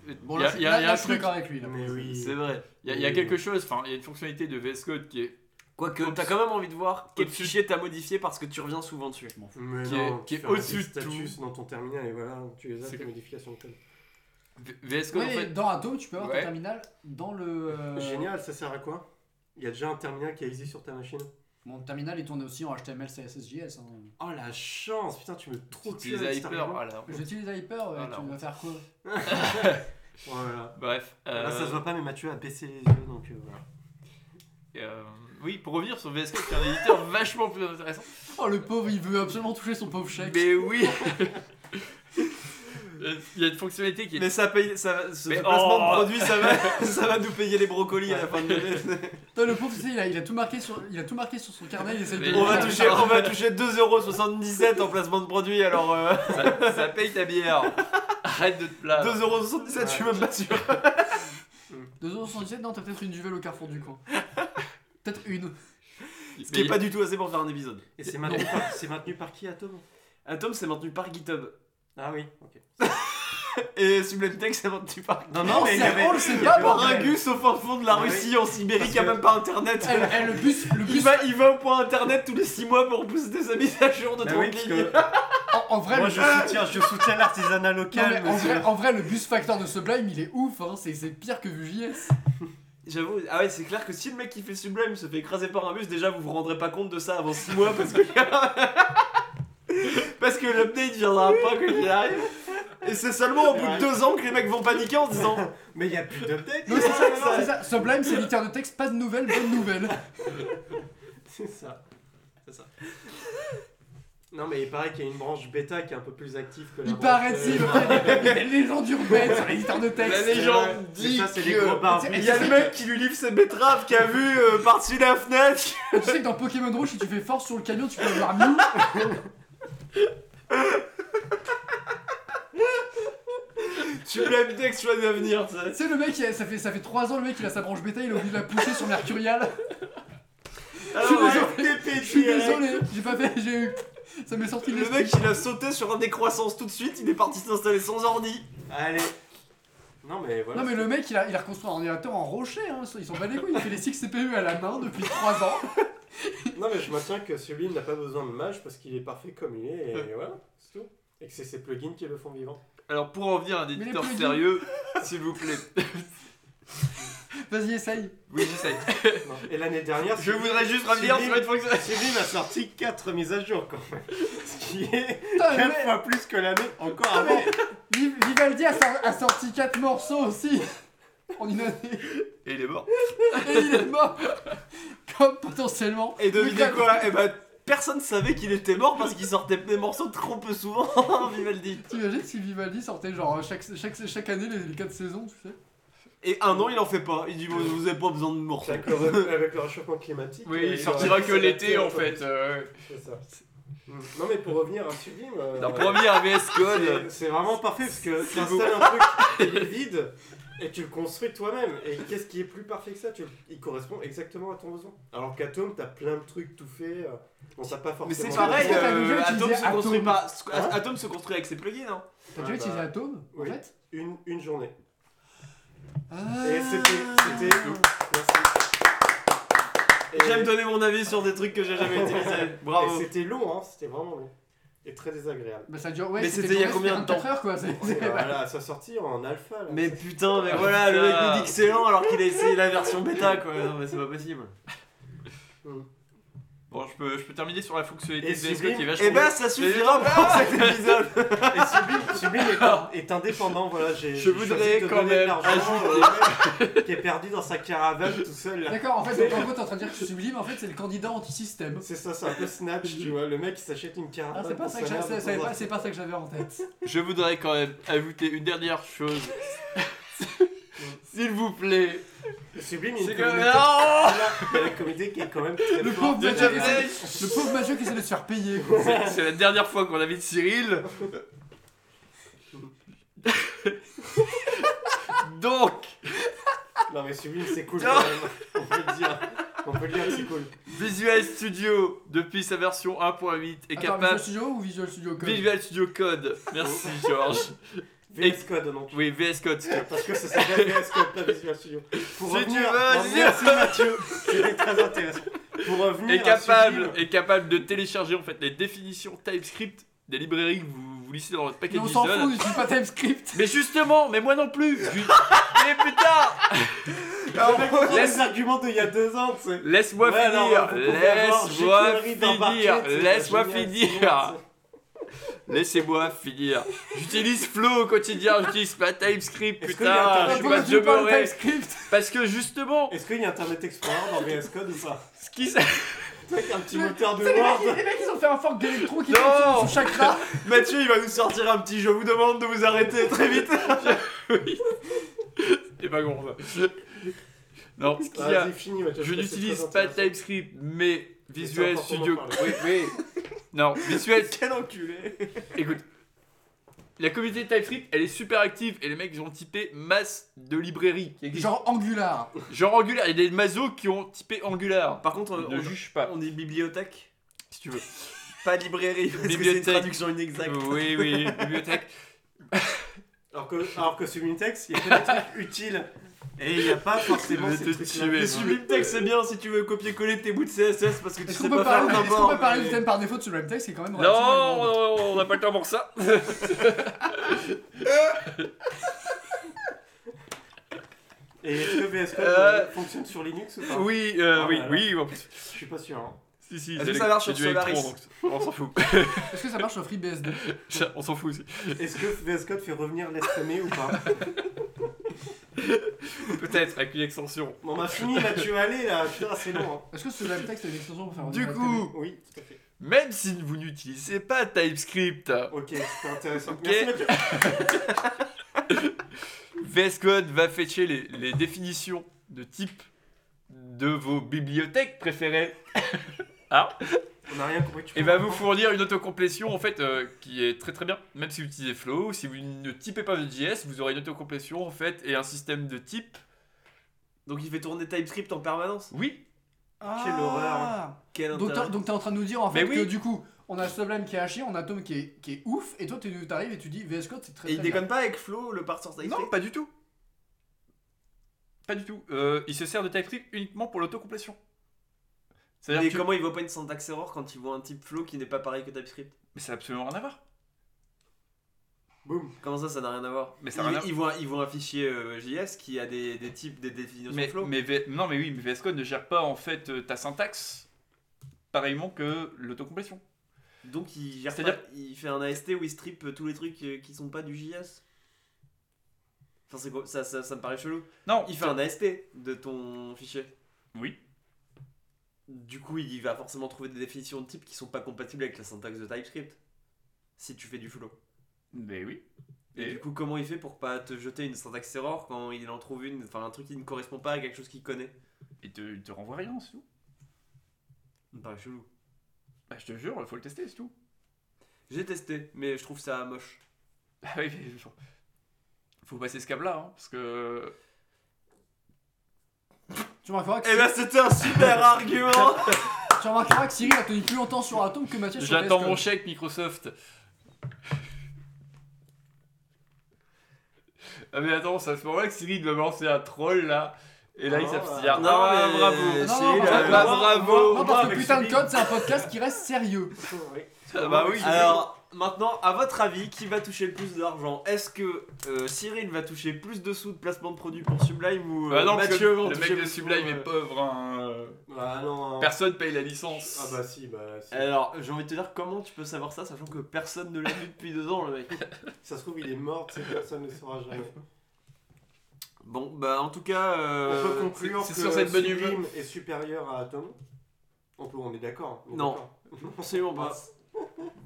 là. Bon, il y là, a, y a- là, y a je suis d'accord avec lui. Là. Mais oui. C'est vrai. il y a, y a quelque chose, enfin, il y a une fonctionnalité de VS Code qui est, Quoique, t'as quand même envie de voir quel fichier t'as modifié parce que tu reviens souvent dessus. Mais qui non, est- qui au-dessus de dans ton terminal et voilà, tu les as, tes modifications de code. VS Code, Ouais, en fait. dans Atom, tu peux avoir Ouais. ton terminal dans le. euh, Génial, ça sert à quoi? Il y a déjà un terminal qui existe sur ta machine? Mon terminal il tourne aussi en HTML, CSS, JS. hein. Oh la chance, putain, tu me trouves Tu utilises Hyper, voilà. J'utilise Hyper, ouais, Voilà. tu vas faire quoi? *laughs* Voilà. Bref. Là, ça euh, se voit pas, mais Mathieu a baissé les yeux, donc euh, voilà. euh, oui, pour revenir sur VS Code, qui est un éditeur *laughs* vachement plus intéressant. Oh le pauvre, il veut absolument toucher son pauvre chèque. Mais oui Euh, *laughs* Il y a une fonctionnalité qui est Mais ça paye, ça, va- ce Mais placement oh de produit, ça va, ça va nous payer les brocolis à la fin de l'année. *laughs* Le pauvre, tu sais, il a, il a tout marqué sur, il a tout marqué sur son carnet, il de. On va toucher, on va toucher 2,77€ en placement de produit, alors euh, ça, ça paye ta bière. Arrête de te plaindre. 2,77€, je suis même pas sûr. 2,77€, non, t'as peut-être une duvel au carrefour du coin. peut-être une. Ce qui est Mais- pas du tout assez pour faire un épisode. Et c'est maintenu, par, c'est maintenu par qui, Atom? Atom, c'est maintenu par GitHub. Ah oui, ok. *laughs* Et Sublime Text, c'est maintenu par Non, Non, mais il y c'est- avait- on le sait il y pas, avait- bordel. Par un gus au fin fond de la. Russie, en Sibérie, qui a même pas internet. Eh, eh, le bus, le Il bus. va, il va au point internet tous les 6 mois pour booster sa mise à jour de Bah 30 oui, parce lignes. *laughs* que En, en vrai, moi le... je soutiens, je soutiens l'artisanat Non, local. mais en, vrai, en vrai, le bus factor de Sublime, il est ouf, hein. c'est pire que Vue.js. J'avoue, ah ouais, c'est clair que si le mec qui fait Sublime se fait écraser par un bus, déjà vous vous rendrez pas compte de ça avant 6 mois parce que. *laughs* parce que l'update viendra pas quand il arrive. Et c'est seulement au bout de 2 ans que les mecs vont paniquer en se disant Mais il y a plus d'update. Non, c'est ça, c'est ça. Sublime, c'est éditeur de texte, pas de nouvelles, bonne nouvelle. C'est ça. C'est ça. Non, mais il paraît qu'il y a une branche bêta qui est un peu plus active que la Il branche, paraît, euh, si, *laughs* il y a les légendes urbaines sur l'éditeur de texte. La légende dit ça, c'est les que- gros barbus. Et Il y a le mec qui lui livre ses betteraves qui a vu euh, par-dessus la fenêtre. Tu sais que dans Pokémon Rouge, si tu fais force sur le camion, tu peux avoir *laughs* Mew. Sublime Text, choix d'avenir, tu sais. Tu sais, le mec, il a- ça fait, ça fait 3 ans, le mec, il a sa branche bêta, il a oublié de la pousser sur Mercurial. Alors, suis ouais, désolé. Je suis désolé, j'ai pas fait, j'ai eu. Ça m'est sorti de Le l'esprit. mec il a sauté sur un décroissance tout de suite, il est parti s'installer sans ordi. Allez. Non, mais voilà. Non mais le mec il a, il a reconstruit un ordinateur en rocher, hein. ils sont pas des couilles, il fait les 6 CPU à la main depuis 3 ans. Non, mais je maintiens que Sublime n'a pas besoin de mage parce qu'il est parfait comme il est et *laughs* voilà, c'est tout. Et que c'est ses plugins qui le font vivant. Alors, pour en venir à un éditeur plugins. sérieux, *laughs* s'il vous plaît. *laughs* Vas-y essaye. Oui, j'essaye. Et l'année dernière, Je Sublime- voudrais juste revenir sur une fonction. Sublime a sorti 4 mises à jour quand même. Ce qui est Putain, le 4 mec- fois plus que l'année encore Ah, avant. Vivaldi a, sor- a sorti 4 morceaux aussi en une année. Et il est mort. Et il est mort Comme potentiellement. Et devinez quoi Eh ben personne savait qu'il était mort parce qu'il sortait des morceaux trop peu souvent, *laughs* Vivaldi. T'imagines si Vivaldi sortait genre chaque, chaque, chaque année les, les 4 saisons, tu sais Et un an il en fait pas. Il dit vous, vous avez pas besoin de morceaux. Avec le, avec le réchauffement climatique. Oui, euh, il sortira que l'été en fait. euh, C'est ça. Non, mais pour revenir à Sublime. euh, à VS Code. c'est- vraiment parfait parce que tu vous- installes un truc il est vide et tu le construis toi-même. Et qu'est-ce qui est plus parfait que ça? Tu, Il correspond exactement à ton besoin. Alors qu'Atom, t'as plein de trucs tout faits. euh, on t'a pas Mais forcément. c'est pareil, euh, Atom se construit Atom pas. Hein? Atom se construit avec ses plugins, hein. T'as Ah déjà utilisé bah, Atom en oui. fait? Une, une journée. Ah. Et c'était. c'était- Merci. Et- J'aime donner mon avis sur des trucs que j'ai jamais utilisés. *laughs* Bravo. Et c'était long, hein, c'était vraiment long. Et très désagréable. Bah ça dure, ouais, Mais c'était il y a combien de temps 24 heures quoi. c'est- Voilà, à sa sortie en alpha. Là. Mais putain, mais voilà, le mec nous dit que c'est lent alors qu'il a essayé la version bêta quoi. Non, mais c'est pas possible. Bon, je peux, je peux terminer sur la fonctionnalité Et de VS Code Sublime- qui est vachement Et bah bien. ça suffira pour cet épisode. *laughs* Et Sublime, Sublime est, est indépendant, voilà. J'ai, Je j'ai voudrais choisi de quand donner de même l'argent au mec qui est perdu dans sa caravane tout seul. Là. D'accord, en fait, donc, en gros, t'es en train de dire que Sublime, en fait, c'est le candidat anti-système. C'est ça, c'est un peu Snatch, tu vois. Le mec il s'achète une Ah, caravane. c'est pas, pour ça que sa j'a- mère c'est- de c'est temps en pas, c'est pas ça que j'avais en tête. Je voudrais quand même ajouter une dernière chose. *laughs* S'il vous plaît. Sublime, il y a une que. communauté- Non il y a la communauté qui est quand même très Le forte. pauvre Mathieu qui essaie- le pauvre Mathieu qui essaie de se faire payer. quoi. C'est- C'est la dernière fois qu'on invite Cyril. *laughs* Donc, Non mais Sublime c'est cool quand même. On peut le dire. On peut le dire que c'est cool. Visual Studio, depuis sa version 1.8, est Attends, capable. Visual Studio ou Visual Studio Code Visual Studio Code. Merci Georges. VS Code donc. Oui, VS Code. si tu veux. Parce que ça s'appelle VS Code, pas Visual Studio. Pour Si revenir, tu veux, non, merci Mathieu, c'était très intéressant. Pour revenir Est à capable, Sublime, est capable de télécharger en fait les définitions TypeScript des librairies que vous, vous listez dans votre paquet Mais on s'en fout, il suis pas TypeScript. Mais justement, mais moi non plus. Je- Mais putain, *laughs* Laisse- les arguments d'il y a deux ans, tu sais. laisse-moi Ouais, finir, laisse-moi finir, laisse-moi finir. Laissez-moi finir. J'utilise Flow au quotidien, j'utilise pas TypeScript, putain, je suis pas demeuré. TypeScript Parce que justement, Est-ce qu'il y a Internet Explorer dans VS Code ou pas ce qui Avec un petit moteur de C'est les mecs, Word les mecs, ils ont fait un fork d'électro qui Non. sur chakra. *laughs* Mathieu il va nous sortir un petit je vous demande de vous arrêter très vite. *laughs* c'est pas bon ça. Non, ce qu'il y a, Vas-y, finis Mathieu. je n'utilise pas. TypeScript, mais D'en Studio. Oui, oui. Non, Visual Quel enculé. Écoute, la communauté TypeScript, elle est super active et les mecs ils ont typé masse de existent. Genre Angular. Genre Angular, il y a des mazos qui ont typé Angular. Par contre on, ne juge pas, on dit bibliothèque, si tu veux. pas librairie parce que c'est une Bibliothèque. traduction inexacte. Oui, oui, bibliothèque. Alors que, alors que Text, il y a des trucs *laughs* utiles. Et il n'y a pas forcément ces trucs-là. tuer. Le Sublime Text c'est bien si tu veux copier-coller tes bouts de CSS parce que tu sais pas faire est-ce qu'on peut parler du thème par défaut de Sublime Text qui est quand même Non, relativement énorme. non, on n'a pas le temps pour ça. *laughs* Et est-ce que VS Code Euh, euh, fonctionne sur Linux ou pas? Oui, euh, Oh oui, oui, en plus. Je suis pas sûr. Si, si, Est-ce c'est que ça marche c'est sur Solaris donc on s'en fout. *laughs* Est-ce que ça marche sur FreeBSD *laughs* on s'en fout aussi. Est-ce que VS Code fait revenir l'SME ou pas? *laughs* Peut-être avec une extension. On a fini Mathieu, allez là, putain c'est long. hein. Est-ce que Sublime Text a une extension pour faire Du revenir coup, Oui, tout à fait. même si vous n'utilisez pas TypeScript, Ok, c'était intéressant. Ok. Merci Mathieu. VS Code va fetcher les, les définitions de type de vos bibliothèques préférées. Ah On n'a rien compris. tu Et va vous fournir une autocomplétion en fait euh, qui est très très bien. Même si vous utilisez Flow, si vous ne typez pas de JS, vous aurez une autocomplétion en fait et un système de type. Donc il fait tourner TypeScript en permanence? Oui, Quelle horreur. Quel Donc intérêt t'es donc t'es en train de nous dire en fait Mais oui. que du coup, on a Sublime qui est haché, on a Tom qui est, qui est ouf, et toi tu t'arrives et tu dis VS Code c'est très Et il très bien. déconne pas avec Flo, le part sur non, TypeScript? pas du tout. Pas du tout. Euh, il se sert de TypeScript uniquement pour l'autocomplétion. Mais que... comment il voit pas une syntaxe error quand il voit un type Flow qui n'est pas pareil que TypeScript Mais ça n'a absolument rien à voir. Boum. Comment ça, ça n'a rien à voir Mais ça il, rien à- il voit, il voit un fichier euh, JS qui a des, des types, des définitions Mais, Flow. mais V- non, mais oui, mais VS Code ne gère pas en fait euh, ta syntaxe pareillement que l'autocomplétion. Donc il gère C'est-à-dire- pas- il fait un AST où il strip euh, tous les trucs qui sont pas du JS. Enfin, c'est quoi ça, ça, ça me paraît chelou. Non, Il fait un AST de ton fichier. Oui. Du coup, il va forcément trouver des définitions de type qui sont pas compatibles avec la syntaxe de TypeScript. Si tu fais du flow. Mais oui. Et, Et- du coup, comment il fait pour pas te jeter une syntaxe error quand il en trouve une, enfin un truc qui ne correspond pas à quelque chose qu'il connaît? Il te, il te renvoie rien, c'est tout. Paraît chelou. Bah, je te jure, il faut le tester, c'est tout. J'ai testé, mais je trouve ça moche. Bah oui, mais faut passer ce câble-là, hein, parce que. Tu remarqueras que, Eh ben c'était un super *laughs* argument tu remarqueras que Cyril a tenu plus longtemps sur Atom que Mathieu sur J'attends mon chèque Microsoft. ah mais attends, c'est à ce moment-là que Cyril va me lancer un troll là. Et là il Ah, s'abstient. non, Ah, mais- bravo. Non, non, bah, bravo. Non, parce que putain de code, c'est un podcast qui reste sérieux. Oui. Ah bah oui. Alors, maintenant, à votre avis, qui va toucher le plus d'argent? Est-ce que euh, Cyril va toucher plus de sous de placement de produits pour Sublime ou euh, Bah non, Mathieu va en le mec de Sublime est euh, pauvre. Hein. Ah non. Personne paye la licence. Ah bah si, bah si. Alors, j'ai envie de te dire comment tu peux savoir ça, sachant que personne ne l'a vu depuis deux ans, le mec? *laughs* Ça se trouve, il est mort, tu personne ne saura jamais. Bon, bah en tout cas, euh, on peut conclure c'est que sur cette bonne humeur. Sublime est supérieur à Atom. On, peut, on est d'accord. on est Non. d'accord. absolument pas.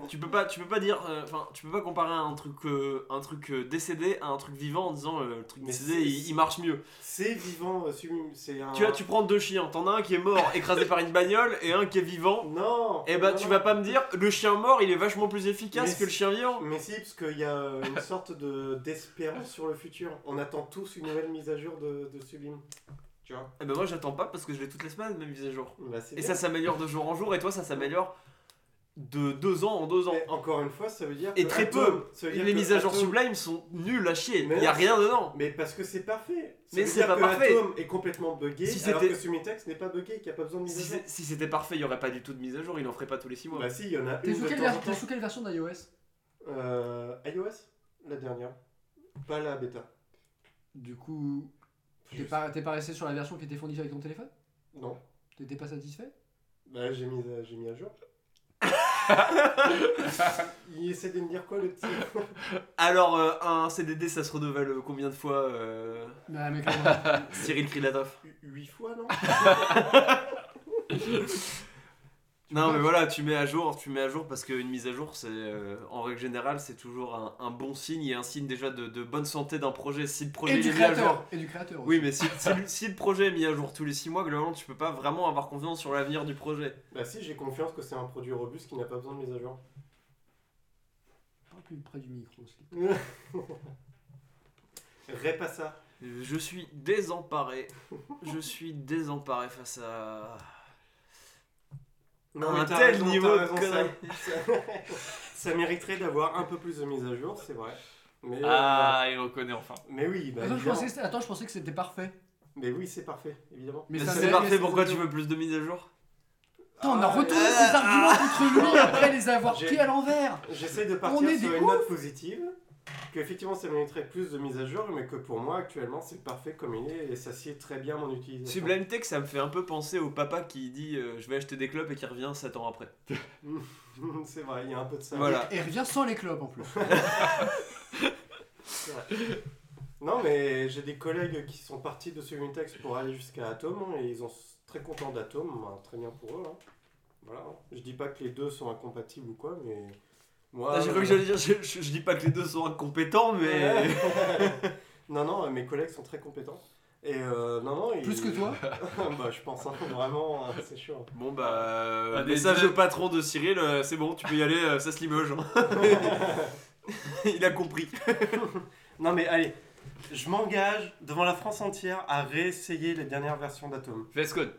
Tu peux pas, tu peux pas dire, euh, enfin, tu peux pas comparer un truc, euh, un truc euh, décédé à un truc vivant en disant le truc Mais décédé il, il marche mieux. C'est vivant, Sublime. C'est un. Tu vois, tu prends deux chiens, t'en as un qui est mort *laughs* écrasé par une bagnole et un qui est vivant. Non Et bah non, tu non. vas pas me dire le chien mort il est vachement plus efficace Mais que le chien vivant. Mais si, parce qu'il y a une *laughs* sorte de d'espérance sur le futur. On attend tous une nouvelle mise à jour de, de Sublime. Tu vois? Et bah moi j'attends pas parce que je l'ai toutes les semaines même mise à jour. Bah, Et bien. ça s'améliore de jour en jour et toi ça s'améliore de deux ans en deux ans. Mais encore une fois, ça veut dire Et que très Atom- peu. Les mises à jour Atom- Sublime sont nulles à chier. Mais Il y a rien dedans. Mais parce que c'est parfait. Ça Mais c'est pas que parfait. Atom est complètement buggé, Si alors que Sumitex n'est pas buggé, qu'il n'y a pas besoin de mise Si à jour. si c'était parfait, il y aurait pas du tout de mise à jour, il en ferait pas tous les 6 mois. Bah si, il y en a T'es une sous, quelle sous version d'iOS? Euh, iOS La dernière. Pas la bêta. Du coup, t'es pas, t'es pas resté sur la version qui était fournie avec ton téléphone? Non. T'étais pas satisfait? Bah j'ai mis, à- j'ai mis à jour. Il essaie de me dire quoi le petit *laughs* Alors euh, un CDD ça se renouvelle euh, combien de fois euh, Bah, mais comment *laughs* Cyril Krilatov 8 fois non *laughs* Non mais pas- voilà, tu mets à jour, tu mets à jour parce qu'une mise à jour, c'est euh, en règle générale, c'est toujours un, un bon signe et un signe déjà de, de bonne santé d'un projet. Si le projet Et il du est mis à jour, Et du créateur aussi. oui mais si, si le- si le projet est mis à jour tous les 6 mois, globalement tu peux pas vraiment avoir confiance sur l'avenir du projet. Bah si, j'ai confiance que c'est un produit robuste qui n'a pas besoin de mise à jour. Parle plus près du micro. *laughs* ça. Je suis désemparé, je suis désemparé face à Non, un mais tel raison, niveau de ça, *laughs* *laughs* ça mériterait d'avoir un peu plus de mise à jour, c'est vrai. Mais, euh, Ah, il reconnaît enfin. mais oui, bah, Attends, je pensais que c'était- Attends, je pensais que c'était parfait. Mais oui, c'est parfait, évidemment. Mais ça c'est parfait, mais- pourquoi tu veux plus de mise à jour? Attends, on a Ah, retourné euh, ses arguments contre lui après les avoir pris à l'envers. J'essaie de partir sur une note positive, qu'effectivement ça mériterait plus de mise à jour, mais que pour moi actuellement c'est parfait comme il est et ça sied très bien à mon utilisation. Sublime Tech, ça me fait un peu penser au papa qui dit euh, je vais acheter des clubs et qui revient 7 ans après. *laughs* c'est vrai, il y a un peu de ça. Voilà. Et il revient sans les clubs en plus. *laughs* Non, mais j'ai des collègues qui sont partis de Sublitex pour aller jusqu'à Atom hein, et ils sont très contents d'Atom, hein, très bien pour eux. hein. Voilà. Je dis pas que les deux sont incompatibles ou quoi, mais moi. Ah, J'ai cru que j'allais dire, je, je- je dis pas que les deux sont incompétents, mais. *laughs* non, non, mes collègues sont très compétents. Et euh, non, non, ils- Plus que toi *laughs* Bah, je pense, hein, vraiment, euh, c'est sûr. Bon bah, euh, Ah, des message au patron de Cyril, euh, c'est bon, tu peux y aller, euh, ça se limoge. hein. *laughs* Il a compris. Non, mais allez, je m'engage devant la France entière à réessayer les dernières versions d'Atom. VS Code.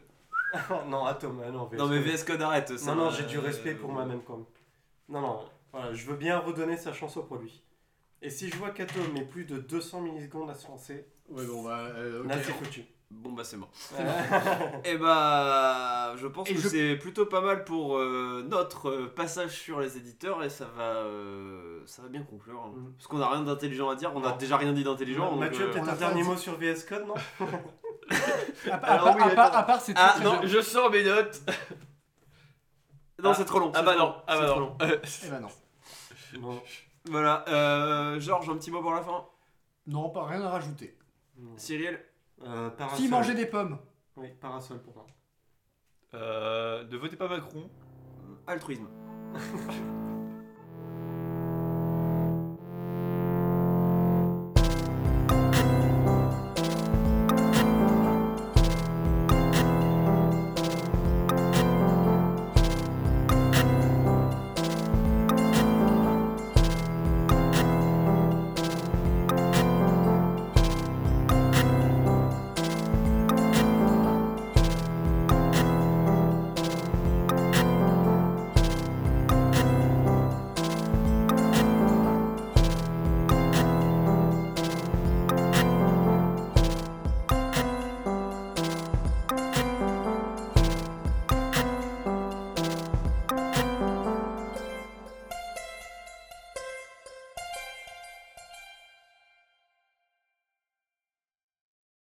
non, Atom, ah non, VS Non mais Code. VS Code arrête. ça, Non, non, euh, j'ai du respect pour moi-même quand même. Non, non, voilà, je veux bien redonner sa chance au produit. Et si je vois qu'Atom met plus de 200 millisecondes à se lancer, Ouais, bon, bah, euh, ok. là c'est foutu. Bon bah c'est mort. *laughs* Et bah, je pense Et que je- c'est plutôt pas mal pour euh, notre euh, passage sur les éditeurs et ça va, euh, ça va bien conclure. hein. Mhm. Parce qu'on a rien d'intelligent à dire, on a déjà rien dit d'intelligent. donc, Mathieu, euh, peut-être un dernier mot sur VS Code, non *laughs* À, part- Alors à part- oui, à part- attends. à part, c'est Ah, très Je sors mes notes. *laughs* Non, Ah. c'est trop long. Ah bah non. Ah c'est bah trop non. long. *laughs* Eh ben non. Non. Voilà, euh, Georges, un petit mot pour la fin? Non, pas rien à rajouter. Cyril, Euh, parasol. Si manger des pommes. Oui, parasol pour moi. Euh, ne votez pas Macron. altruisme. *laughs*